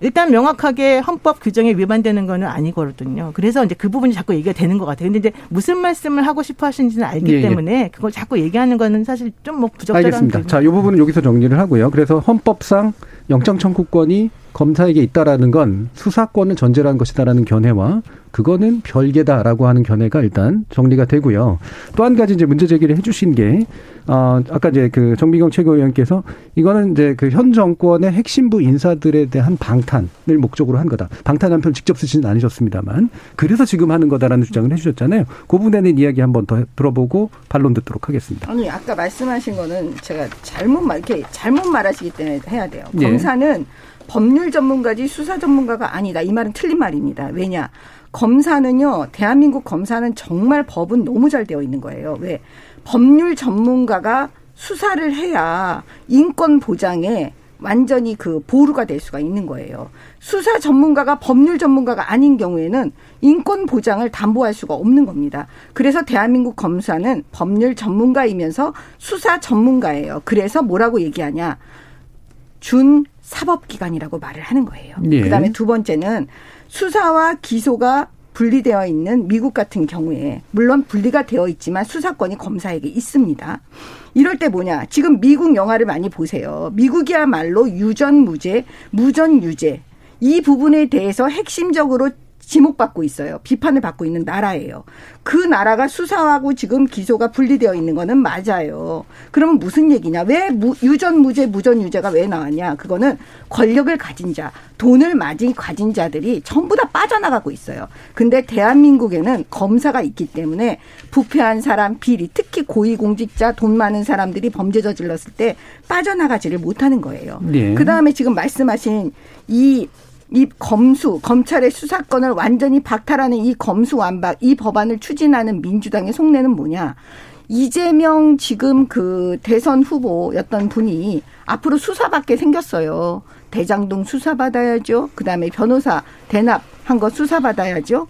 일단 명확하게 헌법 규정에 위반되는 거는 아니거든요. 그래서 이제 그 부분이 자꾸 얘기가 되는 것 같아요. 근데 이제 무슨 말씀을 하고 싶어 하시는지는 알기 예, 예. 때문에 그걸 자꾸 얘기하는 거는 사실 좀 뭐 부적절한. 알겠습니다. 자, 이 부분은 여기서 정리를 하고요. 그래서 헌법상 영장 청구권이 검사에게 있다라는 건 수사권을 전제라는 것이다라는 견해와 그거는 별개다라고 하는 견해가 일단 정리가 되고요. 또 한 가지 이제 문제 제기를 해주신 게 어, 아까 이제 그 정비경 최고위원께서 이거는 이제 그 현 정권의 핵심부 인사들에 대한 방탄을 목적으로 한 거다. 방탄 한 편 직접 쓰지는 않으셨습니다만 그래서 지금 하는 거다라는 주장을 해주셨잖아요. 그 부분에는 이야기 한번 더 들어보고 반론 듣도록 하겠습니다. 아니 아까 말씀하신 거는 제가 잘못 말 이렇게 잘못 말하시기 때문에 해야 돼요. 예. 검사는 법률 전문가지 수사 전문가가 아니다. 이 말은 틀린 말입니다. 왜냐? 검사는요, 대한민국 검사는 정말 법은 너무 잘 되어 있는 거예요. 왜? 법률 전문가가 수사를 해야 인권 보장에 완전히 그 보루가 될 수가 있는 거예요. 수사 전문가가 법률 전문가가 아닌 경우에는 인권 보장을 담보할 수가 없는 겁니다. 그래서 대한민국 검사는 법률 전문가이면서 수사 전문가예요. 그래서 뭐라고 얘기하냐? 준 사법기관이라고 말을 하는 거예요. 예. 그 다음에 두 번째는 수사와 기소가 분리되어 있는 미국 같은 경우에 물론 분리가 되어 있지만 수사권이 검사에게 있습니다. 이럴 때 뭐냐? 지금 미국 영화를 많이 보세요. 미국이야말로 유전 무죄, 무전 유죄 이 부분에 대해서 핵심적으로 지목받고 있어요. 비판을 받고 있는 나라예요. 그 나라가 수사하고 지금 기소가 분리되어 있는 거는 맞아요. 그러면 무슨 얘기냐? 왜 무, 유전 무죄, 무전 유죄가 왜 나왔냐? 그거는 권력을 가진 자, 돈을 많이 가진 자들이 전부 다 빠져나가고 있어요. 근데 대한민국에는 검사가 있기 때문에 부패한 사람, 비리, 특히 고위공직자, 돈 많은 사람들이 범죄 저질렀을 때 빠져나가지를 못하는 거예요. 네. 그 다음에 지금 말씀하신 이 이 검수 검찰의 수사권을 완전히 박탈하는 이 검수완박 이 법안을 추진하는 민주당의 속내는 뭐냐? 이재명 지금 그 대선 후보였던 분이 앞으로 수사받게 생겼어요. 대장동 수사받아야죠. 그 다음에 변호사 대납한 거 수사받아야죠.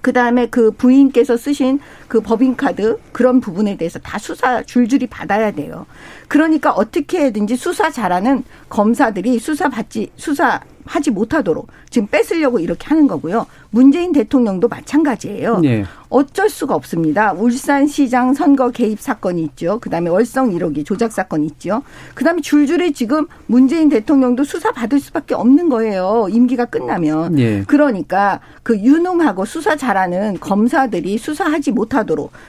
그 다음에 그 부인께서 쓰신 그 법인카드 그런 부분에 대해서 다 수사 줄줄이 받아야 돼요. 그러니까 어떻게 해든지 수사 잘하는 검사들이 수사 받지, 수사 하지 못하도록 지금 뺏으려고 이렇게 하는 거고요. 문재인 대통령도 마찬가지예요. 예. 어쩔 수가 없습니다. 울산시장 선거 개입 사건이 있죠. 그다음에 월성 1호기 조작 사건이 있죠. 그다음에 줄줄이 지금 문재인 대통령도 수사 받을 수밖에 없는 거예요. 임기가 끝나면. 예. 그러니까 그 유능하고 수사 잘하는 검사들이 수사하지 못하도록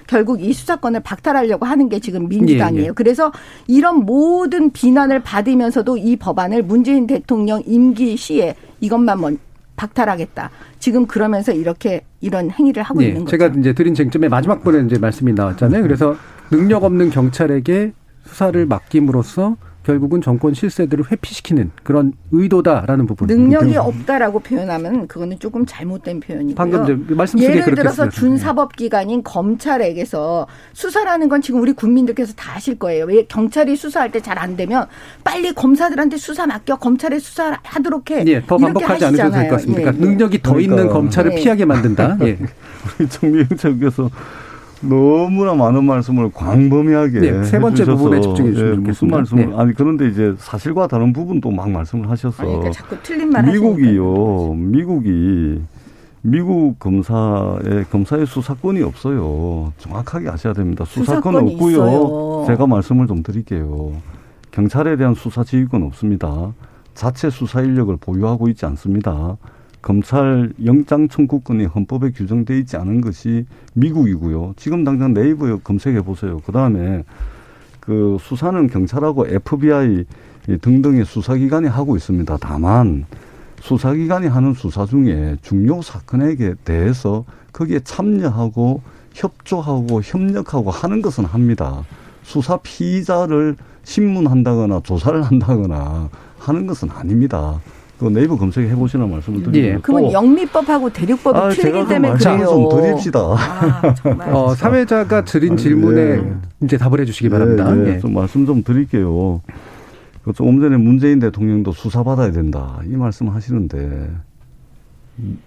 결국 이 수사권을 박탈하려고 하는 게 지금 민주당이에요. 예, 예. 그래서 이런 모든 비난을 받으면서도 이 법안을 문재인 대통령 임기 시에 이것만 먼 박탈하겠다. 지금 그러면서 이렇게 이런 행위를 하고 예, 있는 거죠. 제가 이제 드린 쟁점의 마지막 번에 이제 말씀이 나왔잖아요. 그래서 능력 없는 경찰에게 수사를 맡김으로써 결국은 정권 실세들을 회피시키는 그런 의도다라는 부분. 능력이 없다라고 표현하면 그거는 조금 잘못된 표현이고요. 방금 말씀 예를 들어서 쓰셨어요. 준사법기관인 검찰에게서 수사라는 건 지금 우리 국민들께서 다 아실 거예요. 왜 경찰이 수사할 때 잘 안 되면 빨리 검사들한테 수사 맡겨 검찰에 수사하도록 해. 예, 더 반복하지 않으셔도 될 것 같습니다. 그러니까 예, 예. 능력이 더 있는 그러니까. 검찰을 예. 피하게 만든다. [LAUGHS] 예. 우리 정미영께서 너무나 많은 말씀을 광범위하게 네, 세 번째 해주셔서 부분에 집중해 주시면 예, 좋겠습니다. 무슨 말씀을 네. 아니 그런데 이제 사실과 다른 부분도 막 말씀을 하셔서 아니, 그러니까 자꾸 틀린 말 하시니까. 미국이요 미국이 미국 검사의 검사의 수사권이 없어요. 정확하게 아셔야 됩니다. 수사권 없고요. 있어요. 제가 말씀을 좀 드릴게요. 경찰에 대한 수사 지휘권 없습니다. 자체 수사 인력을 보유하고 있지 않습니다. 검찰 영장 청구권이 헌법에 규정돼 있지 않은 것이 미국이고요. 지금 당장 네이버에 검색해 보세요. 그 다음에 그 수사는 경찰하고 FBI 등등의 수사기관이 하고 있습니다. 다만 수사기관이 하는 수사 중에 중요 사건에 대해서 거기에 참여하고 협조하고 협력하고 하는 것은 합니다. 수사 피의자를 신문한다거나 조사를 한다거나 하는 것은 아닙니다. 그 네이버 검색해 보시는 말씀을 드리고요. 예. 그러면 영미법하고 대륙법이 아, 틀리기 때문에 좀 그래요. 좀 드립시다. 아, 정말. 어, 사회자가 드린 아니, 질문에 예. 이제 답을 해주시기 바랍니다. 네, 네. 예. 좀 말씀 좀 드릴게요. 그 조금 전에 문재인 대통령도 수사 받아야 된다. 이 말씀 하시는데,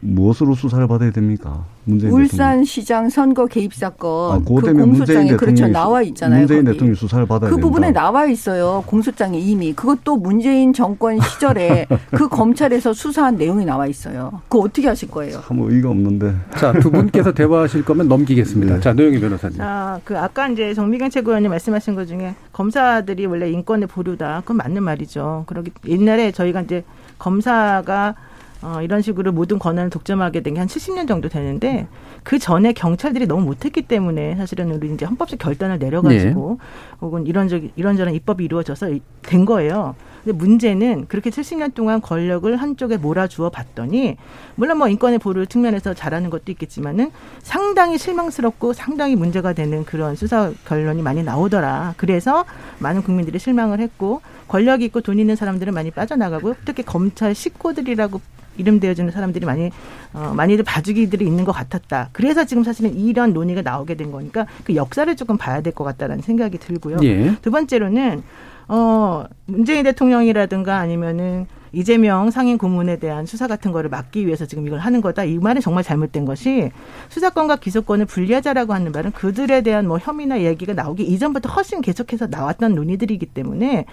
무엇으로 수사를 받아야 됩니까? 문재인 대통령. 울산시장 선거 개입 사건 아, 그 공소장에 그렇죠 나와 있잖아요. 문재인 거기. 대통령이 수사를 받아야 그 된다. 부분에 나와 있어요. 공소장에 이미 그것도 문재인 정권 시절에 [LAUGHS] 그 검찰에서 수사한 내용이 나와 있어요. 그거 어떻게 하실 거예요? 참 의의가 없는데. 자, 두 분께서 [LAUGHS] 대화하실 거면 넘기겠습니다. 네. 자, 노영희 변호사님. 아, 그 아까 이제 정미경 최고위원님 말씀하신 것 중에 검사들이 원래 인권의 보류다. 그건 맞는 말이죠. 그러기 옛날에 저희가 이제 검사가 어, 이런 식으로 모든 권한을 독점하게 된 게 한 70년 정도 되는데 그 전에 경찰들이 너무 못했기 때문에 사실은 우리 이제 헌법적 결단을 내려가지고 네. 혹은 이런저런 이런저런 입법이 이루어져서 된 거예요. 근데 문제는 그렇게 70년 동안 권력을 한쪽에 몰아주어 봤더니 물론 뭐 인권의 보를 측면에서 잘하는 것도 있겠지만은 상당히 실망스럽고 상당히 문제가 되는 그런 수사 결론이 많이 나오더라. 그래서 많은 국민들이 실망을 했고 권력 있고 돈 있는 사람들은 많이 빠져나가고 특히 검찰 식구들이라고 이름 되어주는 사람들이 많이 어, 많이들 봐주기들이 있는 것 같았다. 그래서 지금 사실은 이런 논의가 나오게 된 거니까 그 역사를 조금 봐야 될 것 같다라는 생각이 들고요. 예. 두 번째로는 어 문재인 대통령이라든가 아니면은 이재명 상임 고문에 대한 수사 같은 거를 막기 위해서 지금 이걸 하는 거다. 이 말은 정말 잘못된 것이 수사권과 기소권을 분리하자라고 하는 말은 그들에 대한 뭐 혐의나 얘기가 나오기 이전부터 훨씬 계속해서 나왔던 논의들이기 때문에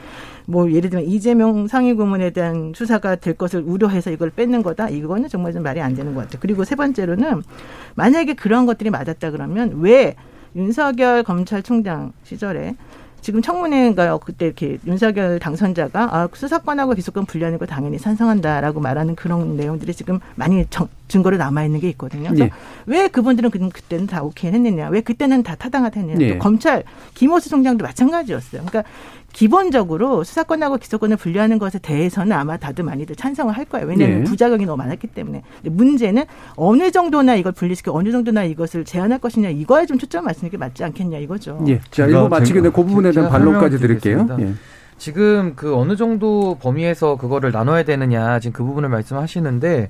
뭐 예를 들면 이재명 상임 고문에 대한 수사가 될 것을 우려해서 이걸 뺏는 거다. 이거는 정말 좀 말이 안 되는 것 같아요. 그리고 세 번째로는 만약에 그런 것들이 맞았다 그러면 왜 윤석열 검찰총장 시절에 지금 청문회인가요? 그때 이렇게 윤석열 당선자가 아, 수사권하고 기소권 분리하는 거 당연히 찬성한다라고 말하는 그런 내용들이 지금 많이 정, 증거로 남아 있는 게 있거든요. 그래서 네. 왜 그분들은 그때는 다 오케이 했느냐? 왜 그때는 다 타당하다 했느냐? 네. 검찰 김호수 총장도 마찬가지였어요. 그러니까 기본적으로 수사권하고 기소권을 분리하는 것에 대해서는 아마 다들 많이들 찬성을 할 거예요. 왜냐하면 네. 부작용이 너무 많았기 때문에. 문제는 어느 정도나 이걸 분리시켜 어느 정도나 이것을 제한할 것이냐 이거에 좀 초점을 맞추는 게 맞지 않겠냐 이거죠. 예. 자, 이거 마치기 전에 그 부분에 대한 반론까지 드릴게요. 예. 지금 그 어느 정도 범위에서 그거를 나눠야 되느냐 지금 그 부분을 말씀하시는데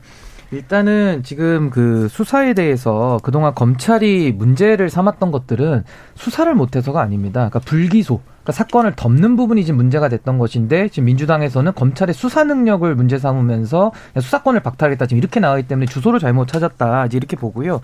일단은 지금 그 수사에 대해서 그동안 검찰이 문제를 삼았던 것들은 수사를 못해서가 아닙니다. 그러니까 불기소. 그러니까 사건을 덮는 부분이 지금 문제가 됐던 것인데 지금 민주당에서는 검찰의 수사 능력을 문제 삼으면서 수사권을 박탈하겠다 지금 이렇게 나가기 때문에 주소를 잘못 찾았다 이렇게 보고요.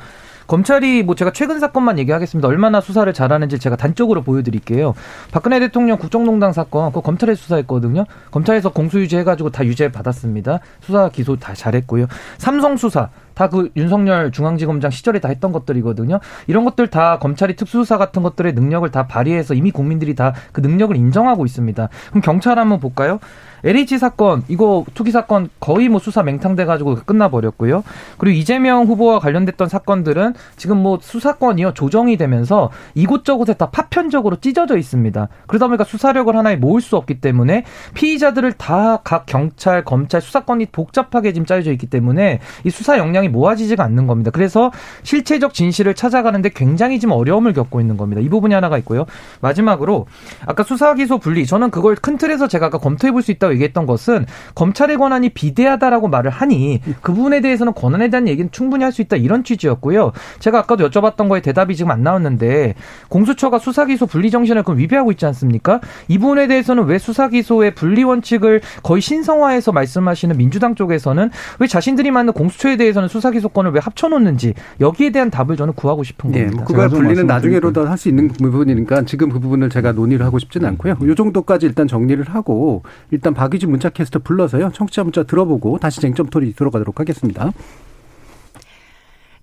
검찰이 뭐 제가 최근 사건만 얘기하겠습니다. 얼마나 수사를 잘하는지 제가 단적으로 보여드릴게요. 박근혜 대통령 국정농단 사건 그 검찰에 수사했거든요. 검찰에서 공수유지 해가지고 다 유죄 받았습니다. 수사 기소 다 잘했고요. 삼성 수사 다그 윤석열 중앙지검장 시절에 다 했던 것들이거든요. 이런 것들 다 검찰이 특수수사 같은 것들의 능력을 다 발휘해서 이미 국민들이 다 그 능력을 인정하고 있습니다. 그럼 경찰 한번 볼까요? LH 사건 이거 투기 사건 거의 뭐 수사 맹탕돼 가지고 끝나 버렸고요. 그리고 이재명 후보와 관련됐던 사건들은 지금 뭐 수사권이요 조정이 되면서 이곳저곳에 다 파편적으로 찢어져 있습니다. 그러다 보니까 수사력을 하나에 모을 수 없기 때문에 피의자들을 다 각 경찰, 검찰 수사권이 복잡하게 지금 짜여져 있기 때문에 이 수사 역량이 모아지지가 않는 겁니다. 그래서 실체적 진실을 찾아가는데 굉장히 지금 어려움을 겪고 있는 겁니다. 이 부분이 하나가 있고요. 마지막으로 아까 수사 기소 분리 저는 그걸 큰 틀에서 제가 아까 검토해 볼 수 있다 고 얘기했던 것은 검찰의 권한이 비대하다라고 말을 하니 그 부분에 대해서는 권한에 대한 얘기는 충분히 할 수 있다 이런 취지였고요. 제가 아까도 여쭤봤던 거에 대답이 지금 안 나왔는데 공수처가 수사 기소 분리 정신을 그럼 위배하고 있지 않습니까? 이 부분에 대해서는 왜 수사 기소의 분리 원칙을 거의 신성화해서 말씀하시는 민주당 쪽에서는 왜 자신들이 만든 공수처에 대해서는 수사 기소권을 왜 합쳐놓는지 여기에 대한 답을 저는 구하고 싶은 네, 겁니다. 그걸 분리는 나중에로도 할 수 있는 부분이니까 지금 그 부분을 제가 논의를 하고 싶지는 않고요. 이 정도까지 일단 정리를 하고 일단 박 박유진 문자캐스터 불러서요. 청취자 문자 들어보고 다시 쟁점 토리 들어가도록 하겠습니다.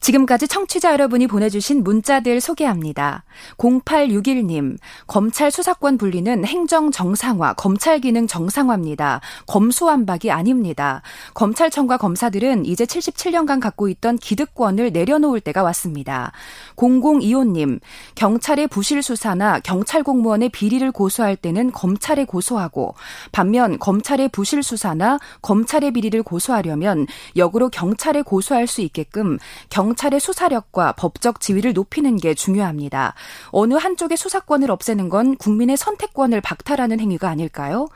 지금까지 청취자 여러분이 보내주신 문자들 소개합니다. 0861님, 검찰 수사권 분리는 행정 정상화, 검찰 기능 정상화입니다. 검수완박이 아닙니다. 검찰청과 검사들은 이제 77년간 갖고 있던 기득권을 내려놓을 때가 왔습니다. 0025님, 경찰의 부실 수사나 경찰 공무원의 비리를 고소할 때는 검찰에 고소하고, 반면 검찰의 부실 수사나 검찰의 비리를 고소하려면 역으로 경찰에 고소할 수 있게끔 경 경찰의 수사력과 법적 지위를 높이는 게 중요합니다. 어느 한쪽의 수사권을 없애는 건 국민의 선택권을 박탈하는 행위가 아닐까요?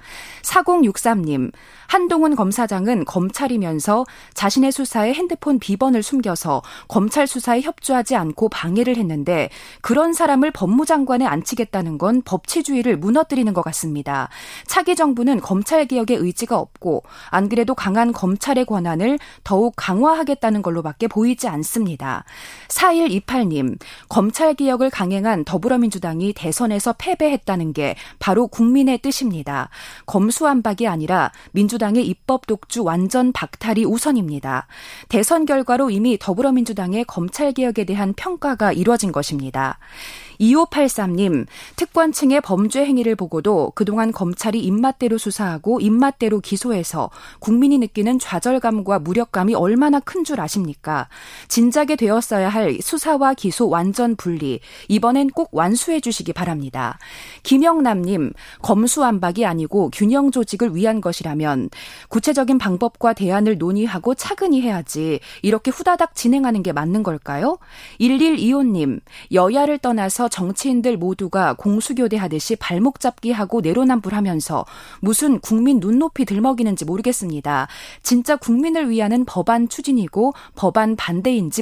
4063님, 한동훈 검사장은 검찰이면서 자신의 수사에 핸드폰 비번을 숨겨서 검찰 수사에 협조하지 않고 방해를 했는데 그런 사람을 법무장관에 앉히겠다는 건 법치주의를 무너뜨리는 것 같습니다. 차기 정부는 검찰 개혁의 의지가 없고 안 그래도 강한 검찰의 권한을 더욱 강화하겠다는 걸로밖에 보이지 않습니다. 맞습니다. 4128님, 검찰 개혁을 강행한 더불어민주당이 대선에서 패배했다는 게 바로 국민의 뜻입니다. 검수완박이 아니라 민주당의 입법 독주 완전 박탈이 우선입니다. 대선 결과로 이미 더불어민주당의 검찰 개혁에 대한 평가가 이뤄진 것입니다. 2583님, 특권층의 범죄 행위를 보고도 그동안 검찰이 입맛대로 수사하고 입맛대로 기소해서 국민이 느끼는 좌절감과 무력감이 얼마나 큰 줄 아십니까? 진 작에 되었어야 할 수사와 기소 완전 분리, 이번엔 꼭 완수해 주시기 바랍니다. 김영남님, 검수완박이 아니고 균형 조직을 위한 것이라면 구체적인 방법과 대안을 논의하고 차근히 해야지 이렇게 후다닥 진행하는 게 맞는 걸까요? 1125님, 여야를 떠나서 정치인들 모두가 공수교대하듯이 발목 잡기 하고 내로남불하면서 무슨 국민 눈높이 들먹이는지 모르겠습니다. 진짜 국민을 위하는 법안 추진이고 법안 반대인지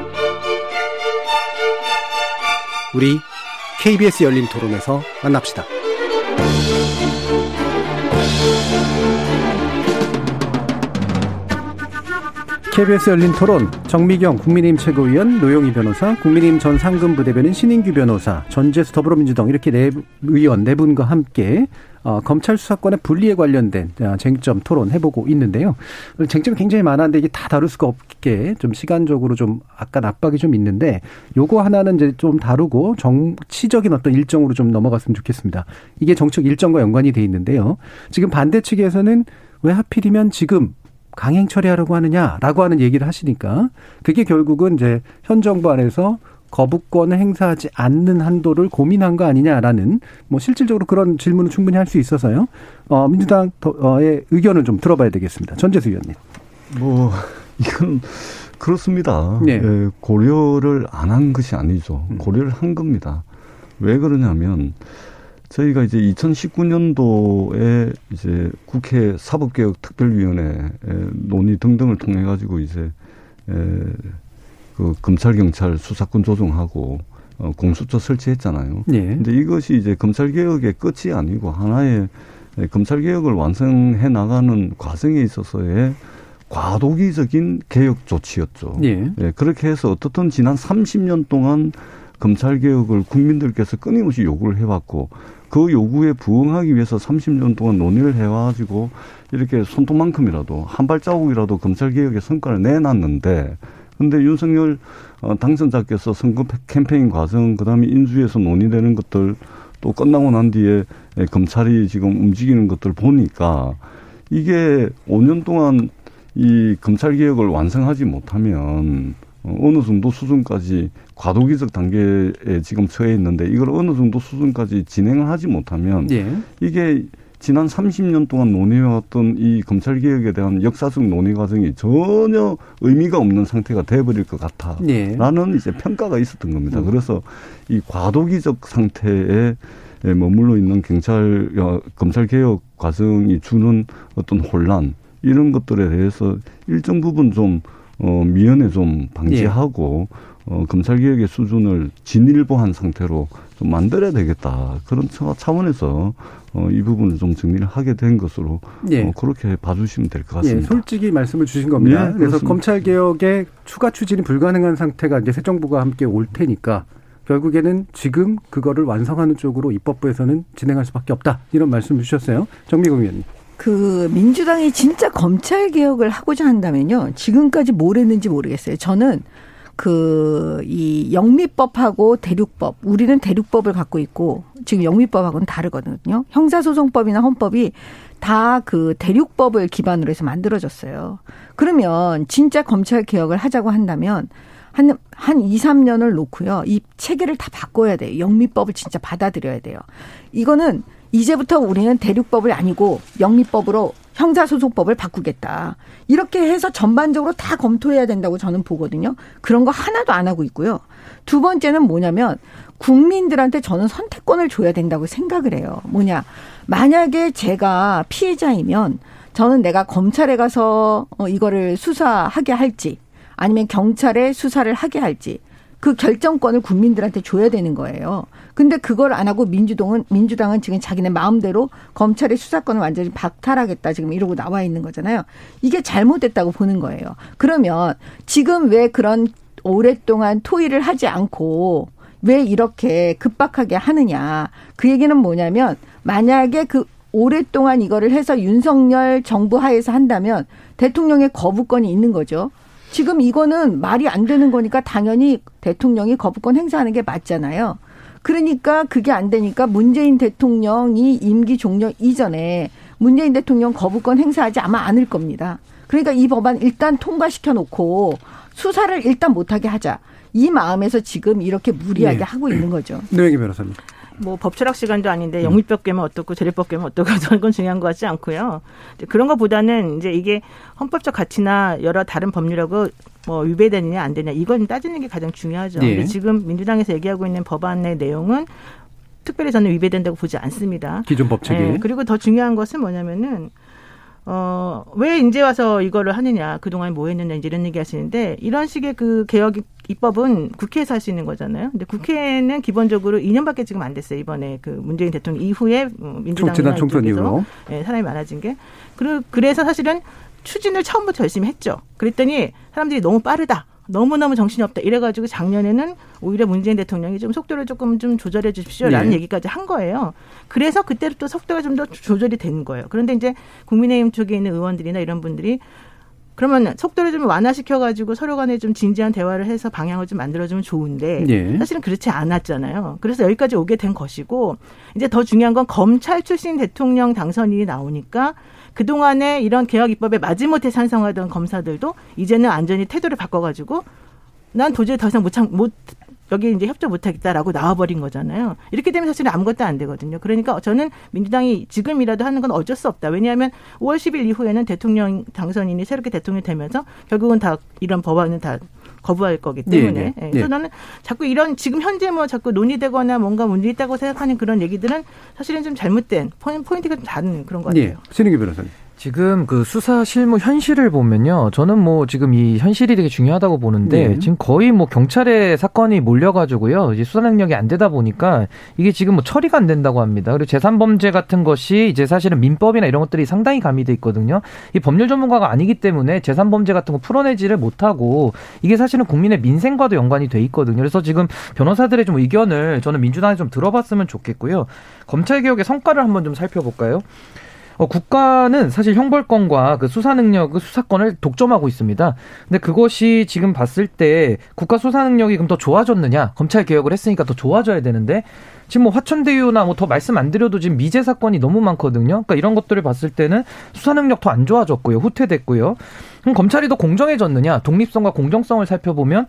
우리 KBS 열린 토론에서 만납시다. KBS 열린 토론 정미경 국민의힘 최고위원 노영희 변호사 국민의힘 전 상근부대변인 신인규 변호사 전재수 더불어민주당 이렇게 네 의원 네 분과 함께 어, 검찰 수사권의 분리에 관련된 어, 쟁점 토론 해보고 있는데요. 쟁점이 굉장히 많았는데 이게 다 다룰 수가 없게 좀 시간적으로 좀 약간 압박이 좀 있는데 요거 하나는 이제 좀 다루고 정치적인 어떤 일정으로 좀 넘어갔으면 좋겠습니다. 이게 정책 일정과 연관이 돼 있는데요. 지금 반대 측에서는 왜 하필이면 지금 강행 처리하려고 하느냐라고 하는 얘기를 하시니까 그게 결국은 이제 현 정부 안에서 거부권을 행사하지 않는 한도를 고민한 거 아니냐라는 뭐 실질적으로 그런 질문을 충분히 할 수 있어서요. 어, 민주당의 의견을 좀 들어봐야 되겠습니다. 전재수 의원님. 뭐 이건 그렇습니다. 네. 예, 고려를 안 한 것이 아니죠. 음. 고려를 한 겁니다. 왜 그러냐면 저희가 이제 2019년도에 이제 국회 사법개혁 특별위원회 논의 등등을 통해 가지고 이제 에, 그 검찰 경찰 수사권 조정하고 어, 공수처 설치했잖아요. 예. 근데 이것이 이제 검찰 개혁의 끝이 아니고 하나의 검찰 개혁을 완성해 나가는 과정에 있어서의 과도기적인 개혁 조치였죠. 예. 예. 그렇게 해서 어떻든 지난 30년 동안 검찰 개혁을 국민들께서 끊임없이 요구를 해왔고 그 요구에 부응하기 위해서 30년 동안 논의를 해와가지고 이렇게 손톱만큼이라도 한 발자국이라도 검찰 개혁의 성과를 내놨는데 근데 윤석열 어, 당선자께서 선거 캠페인 과정 그다음에 인수위에서 논의되는 것들 또 끝나고 난 뒤에 검찰이 지금 움직이는 것들 보니까 이게 5년 동안 이 검찰 개혁을 완성하지 못하면 어, 어느 정도 수준까지 과도기적 단계에 지금 처해 있는데 이걸 어느 정도 수준까지 진행을 하지 못하면 예. 이게 지난 30년 동안 논의해왔던 이 검찰 개혁에 대한 역사적 논의 과정이 전혀 의미가 없는 상태가 돼버릴 것 같아라는 예. 이제 평가가 있었던 겁니다. 음. 그래서 이 과도기적 상태에 머물러 있는 경찰 어, 검찰 개혁 과정이 주는 어떤 혼란 이런 것들에 대해서 일정 부분 좀 어, 미연에 좀 방지하고 예. 어, 검찰 개혁의 수준을 진일보한 상태로 좀 만들어야 되겠다 그런 차원에서 어, 이 부분을 좀 정리를 하게 된 것으로 예. 어, 그렇게 봐주시면 될 것 같습니다. 예, 솔직히 말씀을 주신 겁니다. 예, 그래서 검찰 개혁의 추가 추진이 불가능한 상태가 이제 새 정부가 함께 올 테니까 결국에는 지금 그거를 완성하는 쪽으로 입법부에서는 진행할 수밖에 없다 이런 말씀을 주셨어요. 정미공 의원님. 그 민주당이 진짜 검찰 개혁을 하고자 한다면요. 지금까지 뭘 했는지 모르겠어요. 저는 그, 이 영미법하고 대륙법, 우리는 대륙법을 갖고 있고 지금 영미법하고는 다르거든요. 형사소송법이나 헌법이 다 그 대륙법을 기반으로 해서 만들어졌어요. 그러면 진짜 검찰 개혁을 하자고 한다면 한, 한 2, 3년을 놓고요. 이 체계를 다 바꿔야 돼요. 영미법을 진짜 받아들여야 돼요. 이거는 이제부터 우리는 대륙법을 아니고 영미법으로 형사소송법을 바꾸겠다. 이렇게 해서 전반적으로 다 검토해야 된다고 저는 보거든요. 그런 거 하나도 안 하고 있고요. 두 번째는 뭐냐면 국민들한테 저는 선택권을 줘야 된다고 생각을 해요. 뭐냐. 만약에 제가 피해자이면 저는 내가 검찰에 가서 어, 이거를 수사하게 할지 아니면 경찰에 수사를 하게 할지 그 결정권을 국민들한테 줘야 되는 거예요. 근데 그걸 안 하고 민주당은 민주당은 지금 자기네 마음대로 검찰의 수사권을 완전히 박탈하겠다 지금 이러고 나와 있는 거잖아요. 이게 잘못됐다고 보는 거예요. 그러면 지금 왜 그런 오랫동안 토의를 하지 않고 왜 이렇게 급박하게 하느냐. 그 얘기는 뭐냐면 만약에 그 오랫동안 이거를 해서 윤석열 정부 하에서 한다면 대통령의 거부권이 있는 거죠. 지금 이거는 말이 안 되는 거니까 당연히 대통령이 거부권 행사하는 게 맞잖아요. 그러니까 그게 안 되니까 문재인 대통령이 임기 종료 이전에 문재인 대통령 거부권 행사하지 아마 않을 겁니다. 그러니까 이 법안 일단 통과시켜 놓고 수사를 일단 못하게 하자. 이 마음에서 지금 이렇게 무리하게 네. 하고 있는 거죠. 노영희 [CLEARS THROAT] 변호사님. 뭐 법철학 시간도 아닌데 음. 영미법 깨면 어떻고 재래법 깨면 어떻고 [LAUGHS] 그런 건 중요한 것 같지 않고요. 그런 것보다는 이제 이게 헌법적 가치나 여러 다른 법률하고 뭐 위배되느냐 안 되냐 이건 따지는 게 가장 중요하죠. 네. 근데 지금 민주당에서 얘기하고 있는 법안의 내용은 특별히 저는 위배된다고 보지 않습니다. 기존 법칙이. 네. 그리고 더 중요한 것은 뭐냐면은 어, 왜 이제 와서 이거를 하느냐, 그동안 뭐 했느냐, 이제 이런 얘기 하시는데, 이런 식의 그 개혁 입법은 국회에서 할 수 있는 거잖아요. 근데 국회는 기본적으로 2년밖에 지금 안 됐어요. 이번에 그 문재인 대통령 이후에 어, 민주당이나 총선 이후로 네, 사람이 많아진 게. 그래서 사실은 추진을 처음부터 열심히 했죠. 그랬더니 사람들이 너무 빠르다. 너무너무 정신이 없다. 이래가지고 작년에는 오히려 문재인 대통령이 좀 속도를 조금 좀 조절해 주십시오라는 네. 얘기까지 한 거예요. 그래서 그때부터 속도가 좀 더 조절이 된 거예요. 그런데 이제 국민의힘 쪽에 있는 의원들이나 이런 분들이 그러면 속도를 좀 완화시켜가지고 서로 간에 좀 진지한 대화를 해서 방향을 좀 만들어주면 좋은데 네. 사실은 그렇지 않았잖아요. 그래서 여기까지 오게 된 것이고 이제 더 중요한 건 검찰 출신 대통령 당선인이 나오니까 그동안에 이런 개혁 입법에 마지못해 찬성하던 검사들도 이제는 완전히 태도를 바꿔가지고 난 도저히 더 이상 못, 참, 못 여기 이제 협조 못하겠다라고 나와버린 거잖아요. 이렇게 되면 사실은 아무것도 안 되거든요. 그러니까 저는 민주당이 지금이라도 하는 건 어쩔 수 없다. 왜냐하면 5월 10일 이후에는 대통령 당선인이 새롭게 대통령이 되면서 결국은 다 이런 법안은 다 거부할 거기 때문에. 네, 네. 예, 그래서 네. 나는 자꾸 이런 지금 현재 뭐 자꾸 논의되거나 뭔가 문제 있다고 생각하는 그런 얘기들은 사실은 좀 잘못된 포인트가 좀 다른 그런 것 같아요. 네. 신은기 변호사님. 지금 그 수사 실무 현실을 보면요. 저는 뭐 지금 이 현실이 되게 중요하다고 보는데 네. 지금 거의 뭐 경찰의 사건이 몰려가지고요. 이제 수사 능력이 안 되다 보니까 이게 지금 뭐 처리가 안 된다고 합니다. 그리고 재산 범죄 같은 것이 이제 사실은 민법이나 이런 것들이 상당히 가미돼 있거든요. 이 법률 전문가가 아니기 때문에 재산 범죄 같은 거 풀어내지를 못하고 이게 사실은 국민의 민생과도 연관이 돼 있거든요. 그래서 지금 변호사들의 좀 의견을 저는 민주당에 좀 들어봤으면 좋겠고요. 검찰 개혁의 성과를 한번 좀 살펴볼까요? 어, 국가는 사실 형벌권과 그 수사 능력, 그 수사권을 독점하고 있습니다. 근데 그것이 지금 봤을 때 국가 수사 능력이 그럼 더 좋아졌느냐? 검찰 개혁을 했으니까 더 좋아져야 되는데 지금 뭐 화천대유나 뭐 더 말씀 안 드려도 지금 미제 사건이 너무 많거든요. 그러니까 이런 것들을 봤을 때는 수사 능력 더 안 좋아졌고요. 후퇴됐고요. 그럼 검찰이 더 공정해졌느냐? 독립성과 공정성을 살펴보면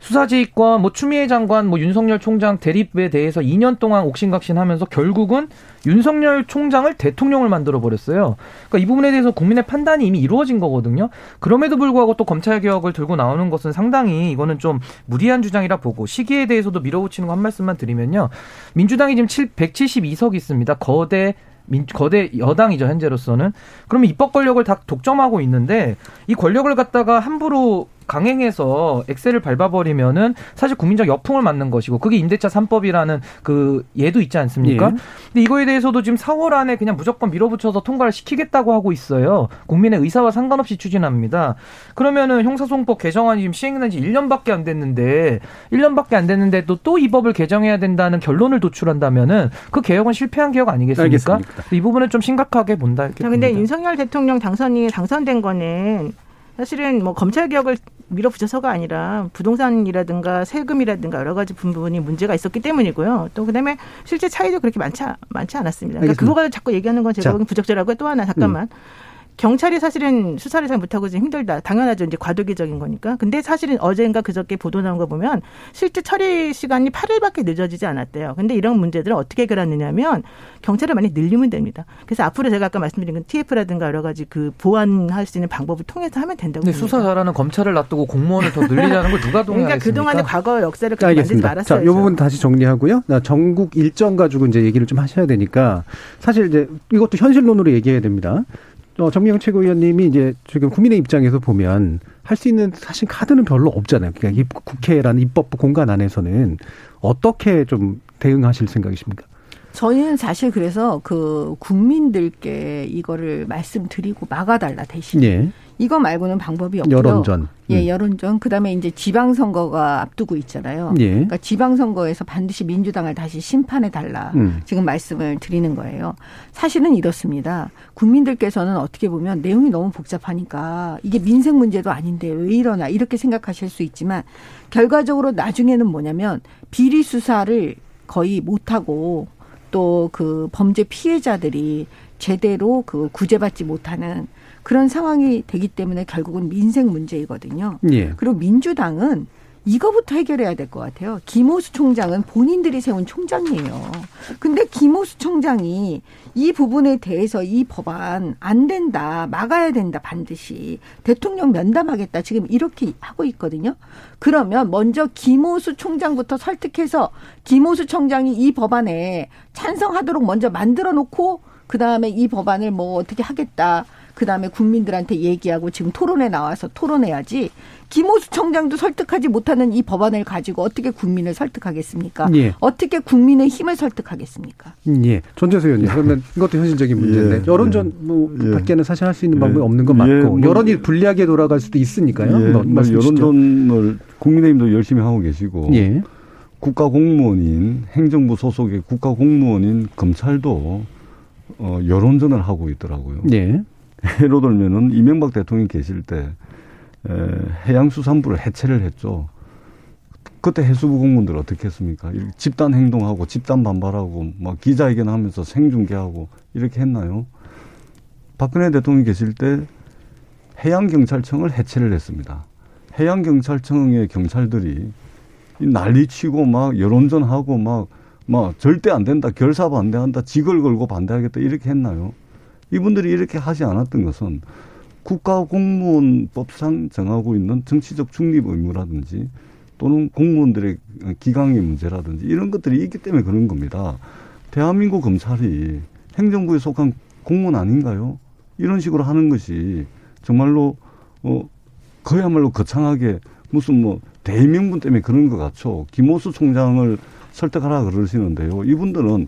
수사지휘권, 뭐 추미애 장관, 뭐 윤석열 총장 대립에 대해서 2년 동안 옥신각신하면서 결국은 윤석열 총장을 대통령을 만들어 버렸어요. 그러니까 이 부분에 대해서 국민의 판단이 이미 이루어진 거거든요. 그럼에도 불구하고 또 검찰 개혁을 들고 나오는 것은 상당히 이거는 좀 무리한 주장이라 보고 시기에 대해서도 밀어붙이는 거 한 말씀만 드리면요. 민주당이 지금 7, 172석 있습니다. 거대 민, 거대 여당이죠 현재로서는 그러면 입법 권력을 다 독점하고 있는데 이 권력을 갖다가 함부로 강행해서 엑셀을 밟아버리면은 사실 국민적 역풍을 맞는 것이고 그게 임대차 3법이라는 그 예도 있지 않습니까? 예. 근데 이거에 대해서도 지금 4월 안에 그냥 무조건 밀어붙여서 통과를 시키겠다고 하고 있어요. 국민의 의사와 상관없이 추진합니다. 그러면은 형사소송법 개정안이 지금 시행된 지 1년밖에 안 됐는데 1년밖에 안 됐는데 또 또 이 법을 개정해야 된다는 결론을 도출한다면은 그 개혁은 실패한 개혁 아니겠습니까? 알겠습니다. 이 부분은 좀 심각하게 본다. 이렇게 근데 봅니다. 윤석열 대통령 당선이 당선된 거는 사실은 뭐 검찰 개혁을 밀어붙여서가 아니라 부동산이라든가 세금이라든가 여러 가지 부분이 문제가 있었기 때문이고요. 또 그다음에 실제 차이도 그렇게 많지 많지 않았습니다. 그러니까 그거 가지고 자꾸 얘기하는 건 제가 보기엔 부적절하고요. 또 하나 잠깐만. 음. 경찰이 사실은 수사를 잘 못하고 지금 힘들다. 당연하죠. 이제 과도기적인 거니까. 근데 사실은 어젠가 그저께 보도 나온 거 보면 실제 처리 시간이 8일밖에 늦어지지 않았대요. 근데 이런 문제들을 어떻게 해결하느냐면 경찰을 많이 늘리면 됩니다. 그래서 앞으로 제가 아까 말씀드린 건 TF라든가 여러 가지 그 보완할 수 있는 방법을 통해서 하면 된다고 근데 수사 잘하는 검찰을 놔두고 공무원을 더 늘리자는 걸 누가 동의하겠습니까? 그러니까 그동안의 과거 역사를 그렇게 만들지 말았어요. 자, 이 부분 다시 정리하고요. 나 전국 일정 가지고 이제 얘기를 좀 하셔야 되니까 사실 이제 이것도 현실론으로 얘기해야 됩니다. 어, 정미영 최고위원님이 이제 지금 국민의 입장에서 보면 할 수 있는 사실 카드는 별로 없잖아요. 그러니까 국회라는 입법부 공간 안에서는 어떻게 좀 대응하실 생각이십니까? 저희는 사실 그래서 그 국민들께 이거를 말씀드리고 막아달라 대신 예. 이거 말고는 방법이 없고요. 여론전. 예, 음. 여론전. 그다음에 이제 지방 선거가 앞두고 있잖아요. 예. 그러니까 지방 선거에서 반드시 민주당을 다시 심판해 달라. 음. 지금 말씀을 드리는 거예요. 사실은 이렇습니다. 국민들께서는 어떻게 보면 내용이 너무 복잡하니까 이게 민생 문제도 아닌데 왜 이러나 이렇게 생각하실 수 있지만 결과적으로 나중에는 뭐냐면 비리 수사를 거의 못 하고 또 그 범죄 피해자들이 제대로 그 구제받지 못하는 그런 상황이 되기 때문에 결국은 민생 문제이거든요. 예. 그리고 민주당은 이거부터 해결해야 될 것 같아요. 김호수 총장은 본인들이 세운 총장이에요. 근데 김호수 총장이 이 부분에 대해서 이 법안 안 된다, 막아야 된다, 반드시. 대통령 면담하겠다. 지금 이렇게 하고 있거든요. 그러면 먼저 김호수 총장부터 설득해서 김호수 총장이 이 법안에 찬성하도록 먼저 만들어 놓고 그 다음에 이 법안을 뭐 어떻게 하겠다. 그 다음에 국민들한테 얘기하고 지금 토론에 나와서 토론해야지 김호수 청장도 설득하지 못하는 이 법안을 가지고 어떻게 국민을 설득하겠습니까? 예. 어떻게 국민의 힘을 설득하겠습니까? 예. 전재수 의원님, 그러면 이것도 현실적인 문제인데 예. 여론전 뭐 예. 밖에는 사실 할 수 있는 방법이 예. 없는 건 맞고 예. 뭐, 여론이 불리하게 돌아갈 수도 있으니까요. 뭐, 뭐 여론전을 국민의힘도 열심히 하고 계시고 국가 공무원인 행정부 소속의 국가 공무원인 검찰도 어, 여론전을 하고 있더라고요. 예. 예로 들면은 이명박 대통령이 계실 때 에, 해양수산부를 해체를 했죠. 그때 해수부 공무원들 어떻게 했습니까? 집단 행동하고 집단 반발하고 막 기자회견하면서 생중계하고 이렇게 했나요? 박근혜 대통령이 계실 때 해양경찰청을 해체를 했습니다. 해양경찰청의 경찰들이 난리치고 막 여론전하고 막, 막 절대 안 된다, 결사 반대한다, 직을 걸고 반대하겠다 이렇게 했나요? 이분들이 이렇게 하지 않았던 것은 국가 공무원법상 정하고 있는 정치적 중립 의무라든지 또는 공무원들의 기강의 문제라든지 이런 것들이 있기 때문에 그런 겁니다. 대한민국 검찰이 행정부에 속한 공무원 아닌가요? 이런 식으로 하는 것이 정말로 어 그야말로 거창하게 무슨 뭐 대명분 때문에 그런 것 같죠. 김호수 총장을 설득하라 그러시는데요. 이분들은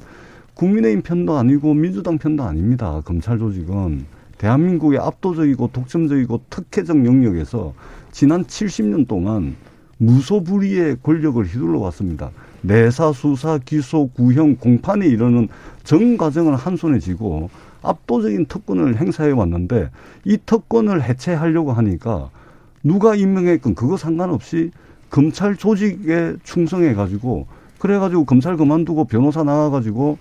국민의힘 편도 아니고 민주당 편도 아닙니다. 검찰 조직은 대한민국의 압도적이고 독점적이고 특혜적 영역에서 지난 70년 동안 무소불위의 권력을 휘둘러 왔습니다. 내사, 수사, 기소, 구형, 공판에 이르는 전 과정을 한 손에 쥐고 압도적인 특권을 행사해 왔는데 이 특권을 해체하려고 하니까 누가 임명했건 그거 상관없이 검찰 조직에 충성해 가지고 그래 가지고 검찰 그만두고 변호사 나와 가지고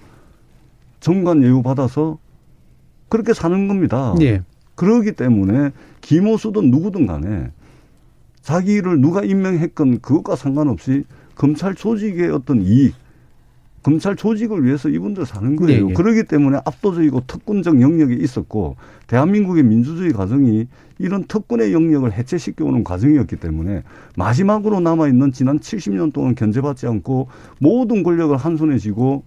정관 예우 받아서 그렇게 사는 겁니다. 예. 그러기 때문에 김호수든 누구든 간에 자기를 누가 임명했건 그것과 상관없이 검찰 조직의 어떤 이익, 검찰 조직을 위해서 이분들 사는 거예요. 예, 예. 그러기 때문에 압도적이고 특권적 영역이 있었고 대한민국의 민주주의 과정이 이런 특권의 영역을 해체시켜오는 과정이었기 때문에 마지막으로 남아있는 지난 70년 동안 견제받지 않고 모든 권력을 한 손에 쥐고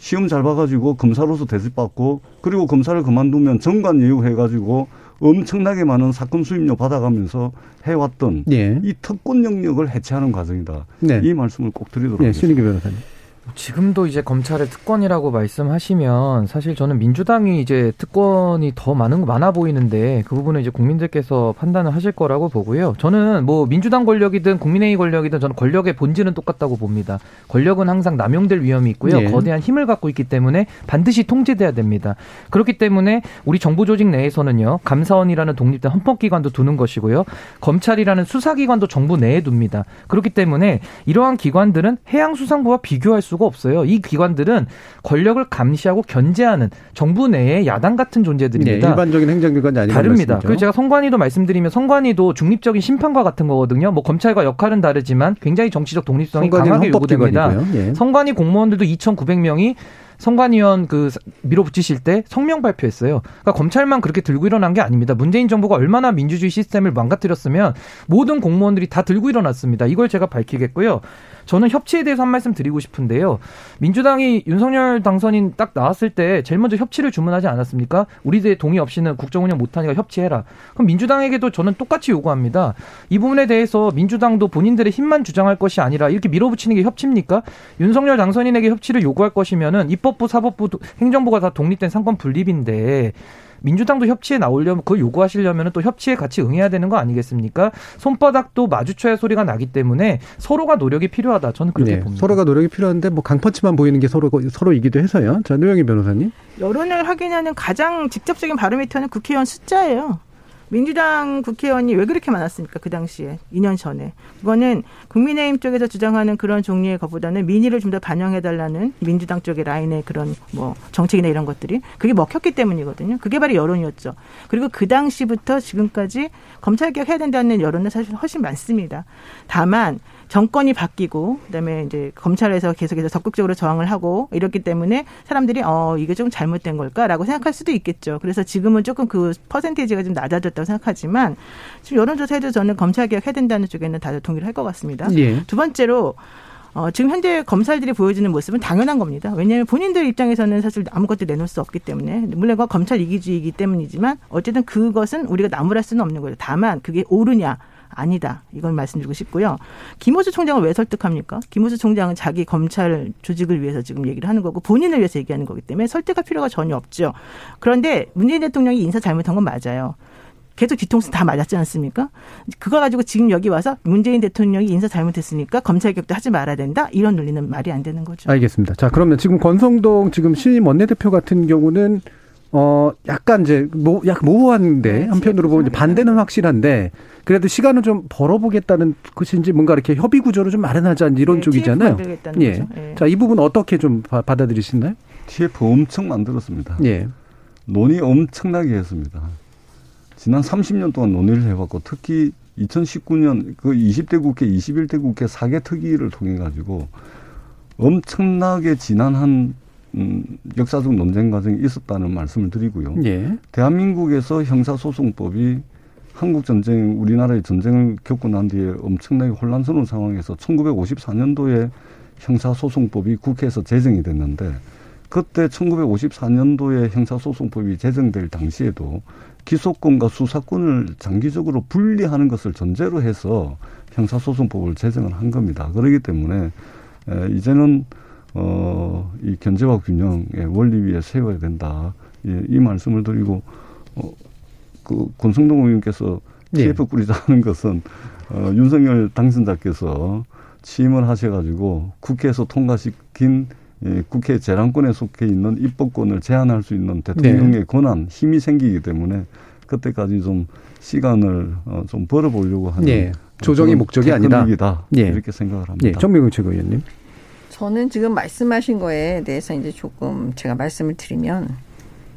시험 잘 봐가지고 검사로서 대접받고 그리고 검사를 그만두면 정관 예우 해가지고 엄청나게 많은 사건 수임료 받아가면서 해왔던 예. 이 특권 영역을 해체하는 과정이다. 네. 이 말씀을 꼭 드리도록 네, 하겠습니다. 변호사님. 지금도 이제 검찰의 특권이라고 말씀하시면 사실 저는 민주당이 이제 특권이 더 많은 많아 보이는데 그 부분은 이제 국민들께서 판단을 하실 거라고 보고요. 저는 뭐 민주당 권력이든 국민의힘 권력이든 저는 권력의 본질은 똑같다고 봅니다. 권력은 항상 남용될 위험이 있고요. 예. 거대한 힘을 갖고 있기 때문에 반드시 통제돼야 됩니다. 그렇기 때문에 우리 정부 조직 내에서는요. 감사원이라는 독립된 헌법기관도 두는 것이고요. 검찰이라는 수사기관도 정부 내에 둡니다. 그렇기 때문에 이러한 기관들은 해양수상부와 비교할 수가 없어요. 이 기관들은 권력을 감시하고 견제하는 정부 내의 야당 같은 존재들입니다. 네, 일반적인 행정기관이 아니라 다릅니다. 그리고 제가 선관위도 말씀드리면 선관위도 중립적인 심판과 같은 거거든요. 뭐 검찰과 역할은 다르지만 굉장히 정치적 독립성이 강하게 요구됩니다. 예. 선관위 공무원들도 2,900명이 선관위원 그 밀어붙이실 때 성명 발표했어요. 그러니까 검찰만 그렇게 들고 일어난 게 아닙니다. 문재인 정부가 얼마나 민주주의 시스템을 망가뜨렸으면 모든 공무원들이 다 들고 일어났습니다. 이걸 제가 밝히겠고요. 저는 협치에 대해서 한 말씀 드리고 싶은데요. 민주당이 윤석열 당선인 딱 나왔을 때 제일 먼저 협치를 주문하지 않았습니까? 우리들의 동의 없이는 국정 운영 못하니까 협치해라. 그럼 민주당에게도 저는 똑같이 요구합니다. 이 부분에 대해서 민주당도 본인들의 힘만 주장할 것이 아니라 이렇게 밀어붙이는 게 협치입니까? 윤석열 당선인에게 협치를 요구할 것이면은 입법 부, 사법부, 행정부가 다 독립된 상권 분립인데 민주당도 협치에 나오려면 그걸 요구하시려면 또 협치에 같이 응해야 되는 거 아니겠습니까? 손바닥도 마주쳐야 소리가 나기 때문에 서로가 노력이 필요하다. 저는 그렇게 네, 봅니다. 서로가 노력이 필요한데 뭐 강펀치만 보이는 게 서로 서로이기도 해서요. 자, 노영희 변호사님. 여론을 확인하는 가장 직접적인 바로미터는 국회의원 숫자예요. 민주당 국회의원이 왜 그렇게 많았습니까? 그 당시에 2년 전에 그거는 국민의힘 쪽에서 주장하는 그런 종류의 것보다는 민의를 좀 더 반영해달라는 민주당 쪽의 라인의 그런 뭐 정책이나 이런 것들이 그게 먹혔기 때문이거든요. 그게 바로 여론이었죠. 그리고 그 당시부터 지금까지 검찰 개혁 해야 된다는 여론은 사실 훨씬 많습니다. 다만 정권이 바뀌고 그다음에 이제 검찰에서 계속해서 적극적으로 저항을 하고 이렇기 때문에 사람들이 어 이게 좀 잘못된 걸까라고 생각할 수도 있겠죠. 그래서 지금은 조금 그 퍼센테이지가 좀 낮아졌다고 생각하지만 지금 여론조사에도 저는 검찰 개혁 해야 된다는 쪽에는 다들 동의를 할 것 같습니다. 예. 두 번째로 어, 지금 현재 검찰들이 보여주는 모습은 당연한 겁니다. 왜냐하면 본인들 입장에서는 사실 아무것도 내놓을 수 없기 때문에 물론 검찰 이기주의이기 때문이지만 어쨌든 그것은 우리가 나무랄 수는 없는 거예요. 다만 그게 옳으냐 아니다. 이걸 말씀드리고 싶고요. 김호수 총장을 왜 설득합니까? 김호수 총장은 자기 검찰 조직을 위해서 지금 얘기를 하는 거고 본인을 위해서 얘기하는 거기 때문에 설득할 필요가 전혀 없죠. 그런데 문재인 대통령이 인사 잘못한 건 맞아요. 계속 뒤통수 다 맞았지 않습니까? 그거 가지고 지금 여기 와서 문재인 대통령이 인사 잘못했으니까 검찰 개혁도 하지 말아야 된다. 이런 논리는 말이 안 되는 거죠. 알겠습니다. 자, 그러면 지금 권성동 지금 신임 원내대표 같은 경우는 어, 약간 이제, 모, 약 모호한데, 네, 한편으로 보면 반대는 확실한데, 그래도 시간을 좀 벌어보겠다는 것인지 뭔가 이렇게 협의 구조를 좀 마련하자 이런 네, 쪽이잖아요. 예. 네. 자, 이 부분 어떻게 좀 받아들이시나요? TF 엄청 만들었습니다. 예. 논의 엄청나게 했습니다. 지난 30년 동안 논의를 해왔고, 특히 2019년 그 20대 국회, 21대 국회 4개 특위를 통해 가지고 엄청나게 지난 한 음, 역사적 논쟁 과정이 있었다는 말씀을 드리고요. 예. 대한민국에서 형사소송법이 한국 전쟁, 우리나라의 전쟁을 겪고 난 뒤에 엄청나게 혼란스러운 상황에서 1954년도에 형사소송법이 국회에서 제정이 됐는데 그때 1954년도에 형사소송법이 제정될 당시에도 기소권과 수사권을 장기적으로 분리하는 것을 전제로 해서 형사소송법을 제정을 한 겁니다. 그렇기 때문에 에, 이제는 어, 이 견제와 균형의 원리 위에 세워야 된다. 예, 이 말씀을 드리고, 어, 그, 권성동 의원께서 TF 예. 꾸리자는 것은, 어, 윤석열 당선자께서 취임을 하셔가지고 국회에서 통과시킨 예, 국회 재량권에 속해 있는 입법권을 제한할 수 있는 대통령의 네. 권한, 힘이 생기기 때문에 그때까지 좀 시간을 어, 좀 벌어보려고 하는 네. 조정의 목적이 아니다. 예. 이렇게 생각을 합니다. 예. 정명훈 최고위원님. 저는 지금 말씀하신 거에 대해서 이제 조금 제가 말씀을 드리면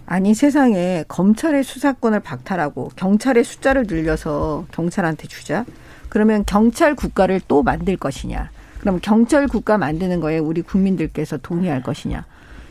아니 세상에 검찰의 수사권을 박탈하고 경찰의 숫자를 늘려서 경찰한테 주자. 그러면 경찰 국가를 또 만들 것이냐. 그럼 경찰 국가 만드는 거에 우리 국민들께서 동의할 것이냐.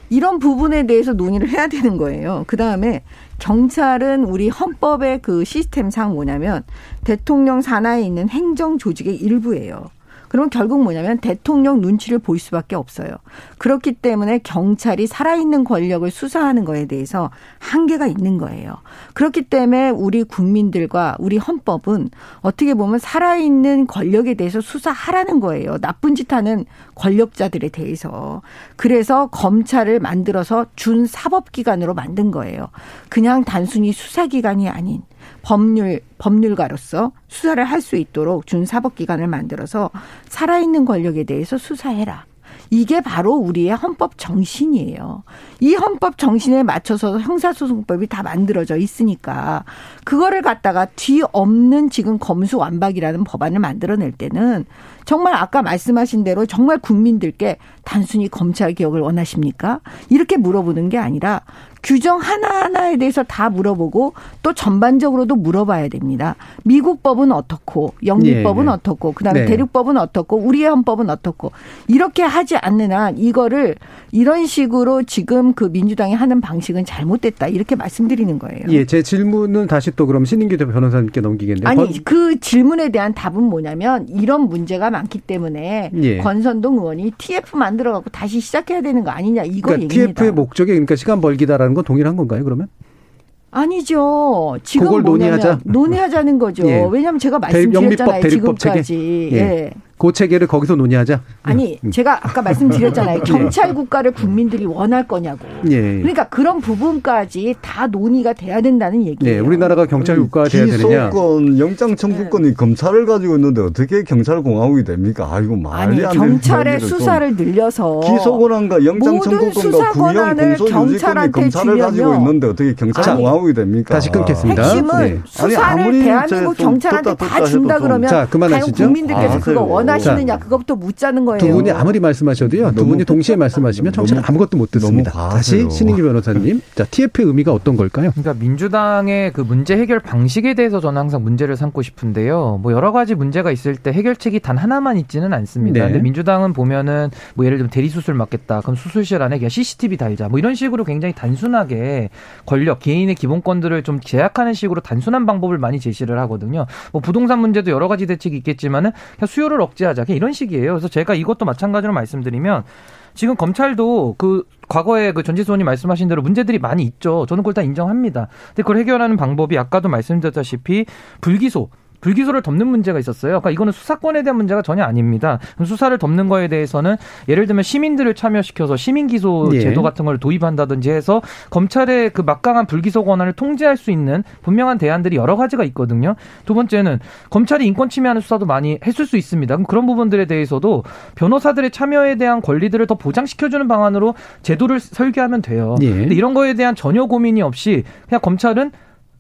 이런 부분에 대해서 논의를 해야 되는 거예요. 그 다음에 경찰은 우리 헌법의 그 시스템상 뭐냐면 대통령 산하에 있는 행정 조직의 일부예요. 그러면 결국 뭐냐면 대통령 눈치를 볼 수밖에 없어요. 그렇기 때문에 경찰이 살아있는 권력을 수사하는 거에 대해서 한계가 있는 거예요. 그렇기 때문에 우리 국민들과 우리 헌법은 어떻게 보면 살아있는 권력에 대해서 수사하라는 거예요. 나쁜 짓 하는 권력자들에 대해서. 그래서 검찰을 만들어서 준 사법기관으로 만든 거예요. 그냥 단순히 수사기관이 아닌 법률 법률가로서 수사를 할 수 있도록 준 사법기관을 만들어서 살아있는 권력에 대해서 수사해라. 이게 바로 우리의 헌법 정신이에요. 이 헌법 정신에 맞춰서 형사소송법이 다 만들어져 있으니까 그거를 갖다가 뒤 없는 지금 검수완박이라는 법안을 만들어낼 때는 정말 아까 말씀하신 대로 정말 국민들께 단순히 검찰 개혁을 원하십니까? 이렇게 물어보는 게 아니라 규정 하나하나에 대해서 다 물어보고 또 전반적으로도 물어봐야 됩니다. 미국 법은 어떻고 영미법은 예, 예. 어떻고 그다음에 네. 대륙법은 어떻고 우리의 헌법은 어떻고 이렇게 하지 않는 한 이거를 이런 식으로 지금 그 민주당이 하는 방식은 잘못됐다 이렇게 말씀드리는 거예요. 예, 제 질문은 다시 또 그럼 신인규 변호사님께 넘기겠는데. 아니 건- 그 질문에 대한 답은 뭐냐면 이런 문제가 많기 때문에 예. 권선동 의원이 TF 만들어 갖고 다시 시작해야 되는 거 아니냐 이거 그러니까 얘기입니다. TF의 목적이 그러니까 시간 벌기다라는 건 동일한 건가요, 그러면? 아니죠. 지금 그걸 논의하자? 논의하자는 거죠. 예. 왜냐하면 제가 대- 말씀드렸잖아요. 체계. 지금까지. 예. 예. 그 체계를 거기서 논의하자. 아니 음. 제가 아까 말씀드렸잖아요. 예. [LAUGHS] 경찰 국가를 국민들이 원할 거냐고. 예. 그러니까 그런 부분까지 다 논의가 돼야 된다는 얘기예요. 네, 우리나라가 경찰 국가가 돼야 되느냐? 기소권, 영장 청구권이 검찰을 가지고 있는데 어떻게 경찰 공화국이 됩니까? 아이고 아니 말이 안 되는 경찰의. 수사를 늘려서 기소 권한과 영장 모든 청구권과 수사 구형 권한을 공소 유지권이 경찰한테 검찰을 가지고 주면요. 있는데 어떻게 경찰 아니, 공화국이 됩니까? 다시 끊겠습니다. 핵심은 네. 수사를 아니, 대한민국 좀 경찰한테 다 준다 그러면 자, 그만하시죠. 과연 국민들께서 아, 그거 하세요. 원하시느냐 자. 그것부터 묻자는 거예요. 두 분이 아무리 말씀하셔도요. 두 분이 동시에 말씀하시면 너무- 아무것도 못 듣습니다. 다시. 신인기 변호사님. 자, TF의 의미가 어떤 걸까요? 그러니까 민주당의 그 문제 해결 방식에 대해서 저는 항상 문제를 삼고 싶은데요. 뭐 여러 가지 문제가 있을 때 해결책이 단 하나만 있지는 않습니다. 네. 근데 민주당은 보면은 뭐 예를 들면 대리 수술 맞겠다. 그럼 수술실 안에 그냥 CCTV 달자. 뭐 이런 식으로 굉장히 단순하게 권력, 개인의 기본권들을 좀 제약하는 식으로 단순한 방법을 많이 제시를 하거든요. 뭐 부동산 문제도 여러 가지 대책이 있겠지만은 그냥 수요를 억제하자. 이런 식이에요. 그래서 제가 이것도 마찬가지로 말씀드리면 지금 검찰도 그 과거에 그 전지수 의원님 말씀하신 대로 문제들이 많이 있죠. 저는 그걸 다 인정합니다. 근데 그걸 해결하는 방법이 아까도 말씀드렸다시피 불기소. 불기소를 덮는 문제가 있었어요. 그러니까 이거는 수사권에 대한 문제가 전혀 아닙니다. 그럼 수사를 덮는 거에 대해서는 예를 들면 시민들을 참여시켜서 시민 기소 예. 제도 같은 걸 도입한다든지 해서 검찰의 그 막강한 불기소 권한을 통제할 수 있는 분명한 대안들이 여러 가지가 있거든요. 두 번째는 검찰이 인권 침해하는 수사도 많이 했을 수 있습니다. 그럼 그런 부분들에 대해서도 변호사들의 참여에 대한 권리들을 더 보장시켜주는 방안으로 제도를 설계하면 돼요. 예. 근데 이런 거에 대한 전혀 고민이 없이 그냥 검찰은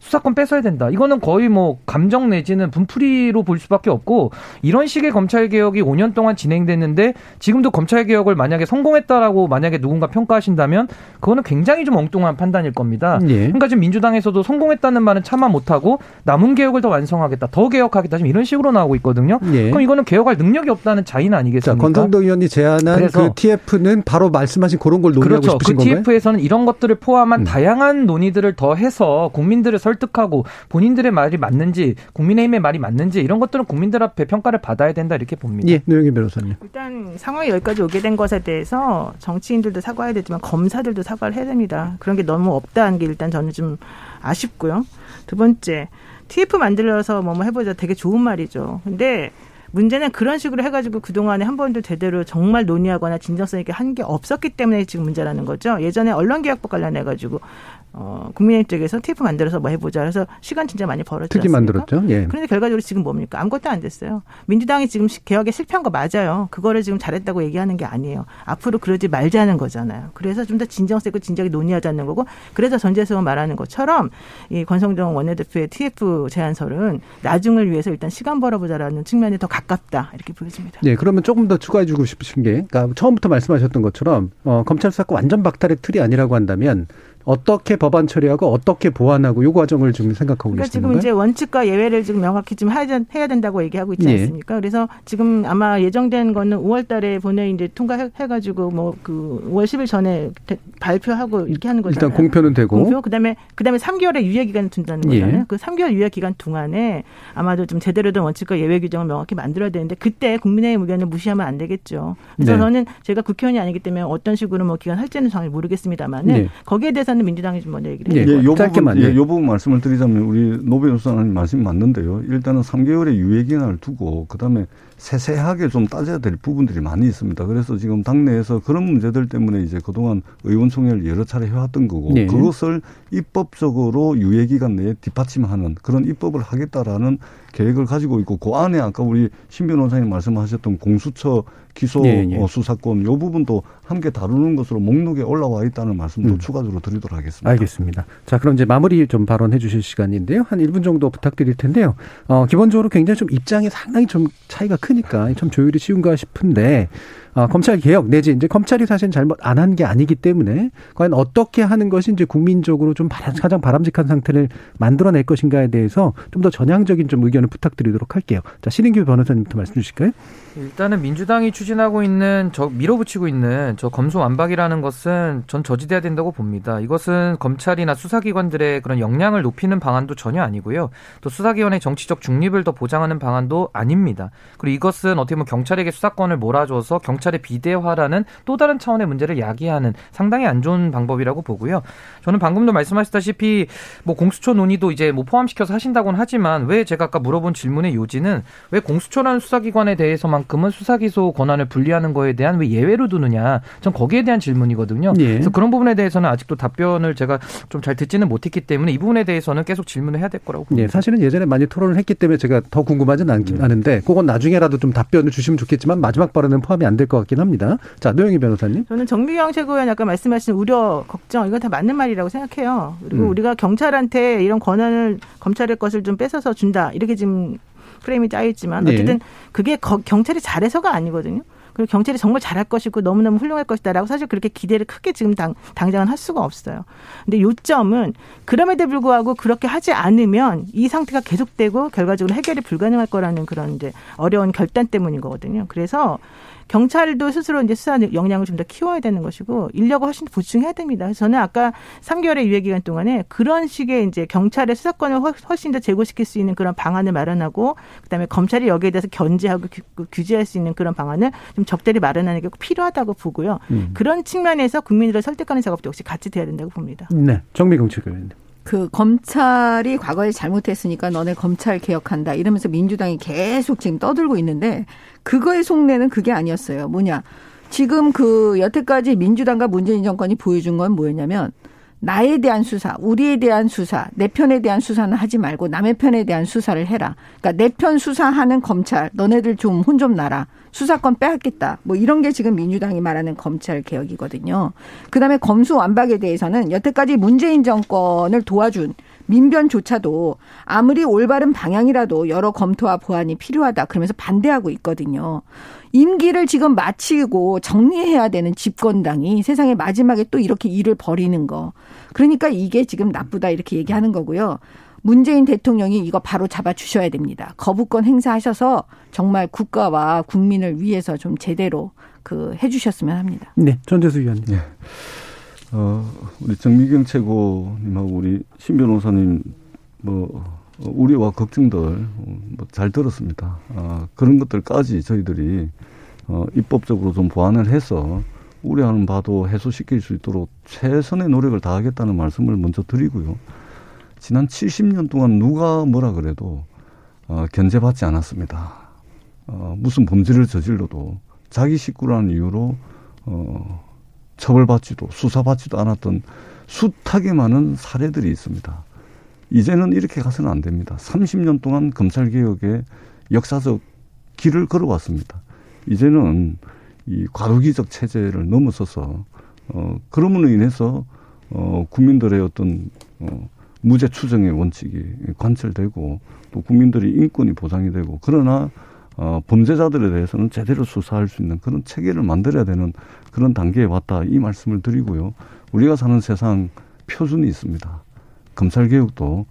수사권 뺏어야 된다. 이거는 거의 뭐 감정 내지는 분풀이로 볼 수밖에 없고 이런 식의 검찰 개혁이 5년 동안 진행됐는데 지금도 검찰 개혁을 만약에 성공했다라고 만약에 누군가 평가하신다면 그거는 굉장히 좀 엉뚱한 판단일 겁니다. 예. 그러니까 지금 민주당에서도 성공했다는 말은 차마 못하고 남은 개혁을 더 완성하겠다, 더 개혁하겠다 지금 이런 식으로 나오고 있거든요. 예. 그럼 이거는 개혁할 능력이 없다는 자인 자, 아니겠습니까? 권성동 의원이 제안한 그래서- 그 TF는 바로 말씀하신 그런 걸 논의하고 그렇죠. 그 싶으신 건가요? TF에서는 이런 것들을 포함한 음. 다양한 논의들을 더 해서 국민들을 설 득하고 본인들의 말이 맞는지 국민의힘의 말이 맞는지 이런 것들은 국민들 앞에 평가를 받아야 된다 이렇게 봅니다. 예, 노영희 변호사님. 일단 상황이 여기까지 오게 된 것에 대해서 정치인들도 사과해야 되지만 검사들도 사과를 해야 됩니다. 그런 게 너무 없다는 게 일단 저는 좀 아쉽고요. 두 번째, TF 만들어서 뭐뭐 해보자 되게 좋은 말이죠. 근데 문제는 그런 식으로 해가지고 그동안에 한 번도 제대로 정말 논의하거나 진정성 있게 한 게 없었기 때문에 지금 문제라는 거죠. 예전에 언론개혁법 관련해가지고 어, 국민의힘 쪽에서 TF 만들어서 뭐 해보자. 그래서 시간 진짜 많이 벌었지 특히? 만들었죠. 예. 그런데 결과적으로 지금 뭡니까? 아무것도 안 됐어요. 민주당이 지금 시- 개혁에 실패한 거 맞아요. 그거를 지금 잘했다고 얘기하는 게 아니에요. 앞으로 그러지 말자는 거잖아요. 그래서 좀 더 진정성 있고 진작에 논의하자는 거고 그래서 전재수 의원 말하는 것처럼 이 권성동 원내대표의 TF 제안설은 나중을 위해서 일단 시간 벌어보자라는 측면이 더 가깝다 이렇게 보여집니다. 예, 그러면 조금 더 추가해 주고 싶으신 게, 그러니까 처음부터 말씀하셨던 것처럼 어, 검찰 수사권 완전 박탈의 틀이 아니라고 한다면 어떻게 법안 처리하고 어떻게 보완하고 요 과정을 지금 생각하고 그러니까 계시는 지금 건가요? 이제 원칙과 예외를 지금 명확히 좀 해야 된다고 얘기하고 있지 예. 않습니까? 그래서 지금 아마 예정된 거는 5월달에 본회 이제 통과해가지고 뭐 그 5월 10일 전에 발표하고 이렇게 하는 거잖아요. 일단 공표는 되고 공표 그다음에 그다음에 3개월의 유예 기간을 둔다는 예. 거잖아요. 그 3개월 유예 기간 동안에 아마도 좀 제대로 된 원칙과 예외 규정을 명확히 만들어야 되는데 그때 국민의힘 의견을 무시하면 안 되겠죠. 그래서 네. 저는 제가 국회의원이 아니기 때문에 어떤 식으로 뭐 기간 할지는 잘 모르겠습니다만은 네. 거기에 대해서 는 민주당이 좀 먼저 얘기를 예, 해요. 요 부분, 예, 요 부분 말씀을 드리자면 우리 노배우 수사님 말씀이 맞는데요. 일단은 3개월의 유예 기간을 두고 그다음에 세세하게 좀 따져야 될 부분들이 많이 있습니다. 그래서 지금 당내에서 그런 문제들 때문에 이제 그동안 의원총회를 여러 차례 해왔던 거고 네. 그것을 입법적으로 유예 기간 내에 뒷받침하는 그런 입법을 하겠다라는 계획을 가지고 있고 그 안에 아까 우리 신 변호사님 말씀하셨던 공수처 기소 예, 예. 어, 수사권 요 부분도 함께 다루는 것으로 목록에 올라와 있다는 말씀도 음. 추가적으로 드리도록 하겠습니다. 알겠습니다. 자, 그럼 이제 마무리 좀 발언해 주실 시간인데요. 한 1분 정도 부탁드릴 텐데요. 어, 기본적으로 굉장히 좀 입장이 상당히 좀 차이가 크니까 좀 조율이 쉬운가 싶은데, 어, 검찰 개혁 내지 이제 검찰이 사실 잘못 안 한 게 아니기 때문에 과연 어떻게 하는 것이 이제 국민적으로 좀 가장 바람직한 상태를 만들어낼 것인가에 대해서 좀 더 전향적인 좀 의견을 부탁드리도록 할게요. 자, 신인규 변호사님부터 말씀 주실까요? 일단은 민주당이 추진하고 있는 저 밀어붙이고 있는 저 검수 완박이라는 것은 전 저지돼야 된다고 봅니다. 이것은 검찰이나 수사기관들의 그런 역량을 높이는 방안도 전혀 아니고요. 또 수사기관의 정치적 중립을 더 보장하는 방안도 아닙니다. 그리고 이것은 어떻게 보면 경찰에게 수사권을 몰아줘서 경 찰의 비대화라는 또 다른 차원의 문제를 야기하는 상당히 안 좋은 방법이라고 보고요. 저는 방금도 말씀하셨다시피 뭐 공수처 논의도 이제 뭐 포함시켜서 하신다고는 하지만 왜 제가 아까 물어본 질문의 요지는 왜 공수처라는 수사기관에 대해서만큼은 수사기소 권한을 분리하는 거에 대한 왜 예외로 두느냐 전 거기에 대한 질문이거든요. 예. 그래서 그런 부분에 대해서는 아직도 답변을 제가 좀 잘 듣지는 못했기 때문에 이 부분에 대해서는 계속 질문을 해야 될 거라고 봅니다. 예, 사실은 예전에 많이 토론을 했기 때문에 제가 더 궁금하진 않긴 하는데, 그건 나중에라도 좀 답변을 주시면 좋겠지만 마지막 발언은 포함이 안 될 것 같긴 합니다. 자, 노영희 변호사님. 저는 정미경 최고위원 아까 말씀하신 우려, 걱정 이건 다 맞는 말이라고 생각해요. 그리고 음. 우리가 경찰한테 이런 권한을 검찰의 것을 좀 뺏어서 준다 이렇게 지금 프레임이 짜여 있지만 네. 어쨌든 그게 거- 경찰이 잘해서가 아니거든요. 그리고 경찰이 정말 잘할 것이고 너무너무 훌륭할 것이다라고 사실 그렇게 기대를 크게 지금 당, 당장은 할 수가 없어요. 근데 요점은 그럼에도 불구하고 그렇게 하지 않으면 이 상태가 계속되고 결과적으로 해결이 불가능할 거라는 그런 이제 어려운 결단 때문인 거거든요. 그래서 경찰도 스스로 이제 수사 역량을 좀 더 키워야 되는 것이고 인력을 훨씬 더 보충해야 됩니다. 그래서 저는 아까 3개월의 유예 기간 동안에 그런 식의 이제 경찰의 수사권을 훨- 훨씬 더 제고시킬 수 있는 그런 방안을 마련하고 그다음에 검찰이 여기에 대해서 견제하고 규- 규제할 수 있는 그런 방안을 좀 적절히 마련하는 게꼭 필요하다고 보고요. 음. 그런 측면에서 국민들을 설득하는 작업도 역시 같이 돼야 된다고 봅니다. 네, 정미경 최고위원님. 그 검찰이 과거에 잘못했으니까 너네 검찰 개혁한다 이러면서 민주당이 계속 지금 떠들고 있는데 그거의 속내는 그게 아니었어요. 뭐냐? 지금 그 여태까지 민주당과 문재인 정권이 보여준 건 뭐였냐면 나에 대한 수사, 우리에 대한 수사, 내 편에 대한 수사는 하지 말고 남의 편에 대한 수사를 해라. 그러니까 내 편 수사하는 검찰, 너네들 좀 혼좀 나라. 수사권 빼앗겠다. 뭐 이런 게 지금 민주당이 말하는 검찰 개혁이거든요. 그다음에 검수 완박에 대해서는 여태까지 문재인 정권을 도와준 민변조차도 아무리 올바른 방향이라도 여러 검토와 보완이 필요하다. 그러면서 반대하고 있거든요. 임기를 지금 마치고 정리해야 되는 집권당이 세상의 마지막에 또 이렇게 일을 벌이는 거. 그러니까 이게 지금 나쁘다 이렇게 얘기하는 거고요. 문재인 대통령이 이거 바로 잡아 주셔야 됩니다. 거부권 행사하셔서 정말 국가와 국민을 위해서 좀 제대로 그 해주셨으면 합니다. 네, 전재수 위원님. 어, 우리 정미경 최고님하고 우리 신 변호사님 뭐 어, 우려와 걱정들 어, 뭐잘 들었습니다. 아, 그런 것들까지 저희들이 어, 입법적으로 좀 보완을 해서 우려하는 바도 해소시킬 수 있도록 최선의 노력을 다하겠다는 말씀을 먼저 드리고요. 지난 70년 동안 누가 뭐라 그래도 어, 견제받지 않았습니다. 어, 무슨 범죄를 저질러도 자기 식구라는 이유로 어, 처벌받지도 수사받지도 않았던 숱하게 많은 사례들이 있습니다. 이제는 이렇게 가서는 안 됩니다. 30년 동안 검찰 개혁의 역사적 길을 걸어왔습니다. 이제는 이 과도기적 체제를 넘어서서 어 그럼으로 인해서 어 국민들의 어떤 어 무죄 추정의 원칙이 관철되고 또 국민들의 인권이 보장이 되고 그러나 어 범죄자들에 대해서는 제대로 수사할 수 있는 그런 체계를 만들어야 되는 그런 단계에 왔다 이 말씀을 드리고요. 우리가 사는 세상 표준이 있습니다. 검찰 개혁도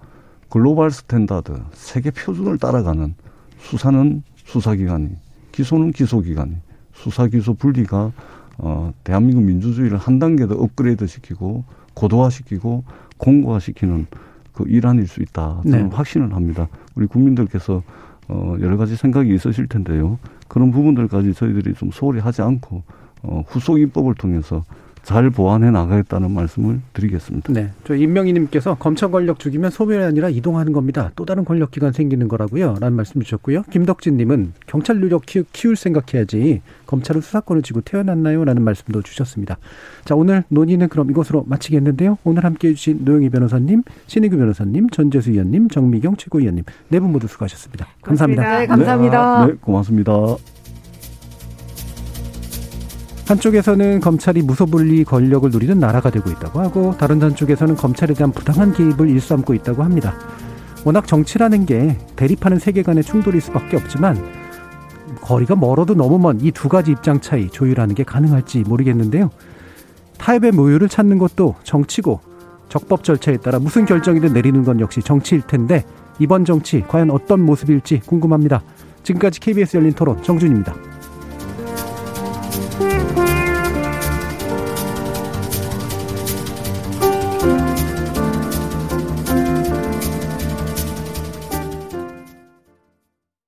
global standard 세계 표준을 따라가는 수사는 수사기관이 기소는 기소기관이 수사 기소 분리가 어 대한민국 민주주의를 한 단계 더 업그레이드 시키고 고도화시키고 공고화시키는 그 일환일 수 있다. 저는 네. 확신을 합니다. 우리 국민들께서 어 여러 가지 생각이 있으실 텐데요. 그런 부분들까지 저희들이 좀 소홀히 하지 않고 어 후속 입법을 통해서 잘 보완해 나가겠다는 말씀을 드리겠습니다. 네. 저 임명희님께서 검찰 권력 죽이면 소멸이 아니라 이동하는 겁니다. 또 다른 권력 기관 생기는 거라고요. 라는 말씀 주셨고요. 김덕진님은 경찰 누력 키울 생각해야지 검찰은 수사권을 쥐고 태어났나요? 라는 말씀도 주셨습니다. 자, 오늘 논의는 그럼 이것으로 마치겠는데요. 오늘 함께 해주신 노영희 변호사님, 신희규 변호사님, 전재수 의원님, 정미경 최고위원님 네 분 모두 수고하셨습니다. 감사합니다. 네, 감사합니다. 네, 고맙습니다. 한쪽에서는 검찰이 무소불리 권력을 누리는 나라가 되고 있다고 하고 다른 한쪽에서는 검찰에 대한 부당한 개입을 일삼고 있다고 합니다. 워낙 정치라는 게 대립하는 세계관의 충돌일 수밖에 없지만 거리가 멀어도 너무 먼 이 두 가지 입장 차이 조율하는 게 가능할지 모르겠는데요. 타협의 모유를 찾는 것도 정치고 적법 절차에 따라 무슨 결정이든 내리는 건 역시 정치일 텐데 이번 정치 과연 어떤 모습일지 궁금합니다. 지금까지 KBS 열린 토론 정준입니다.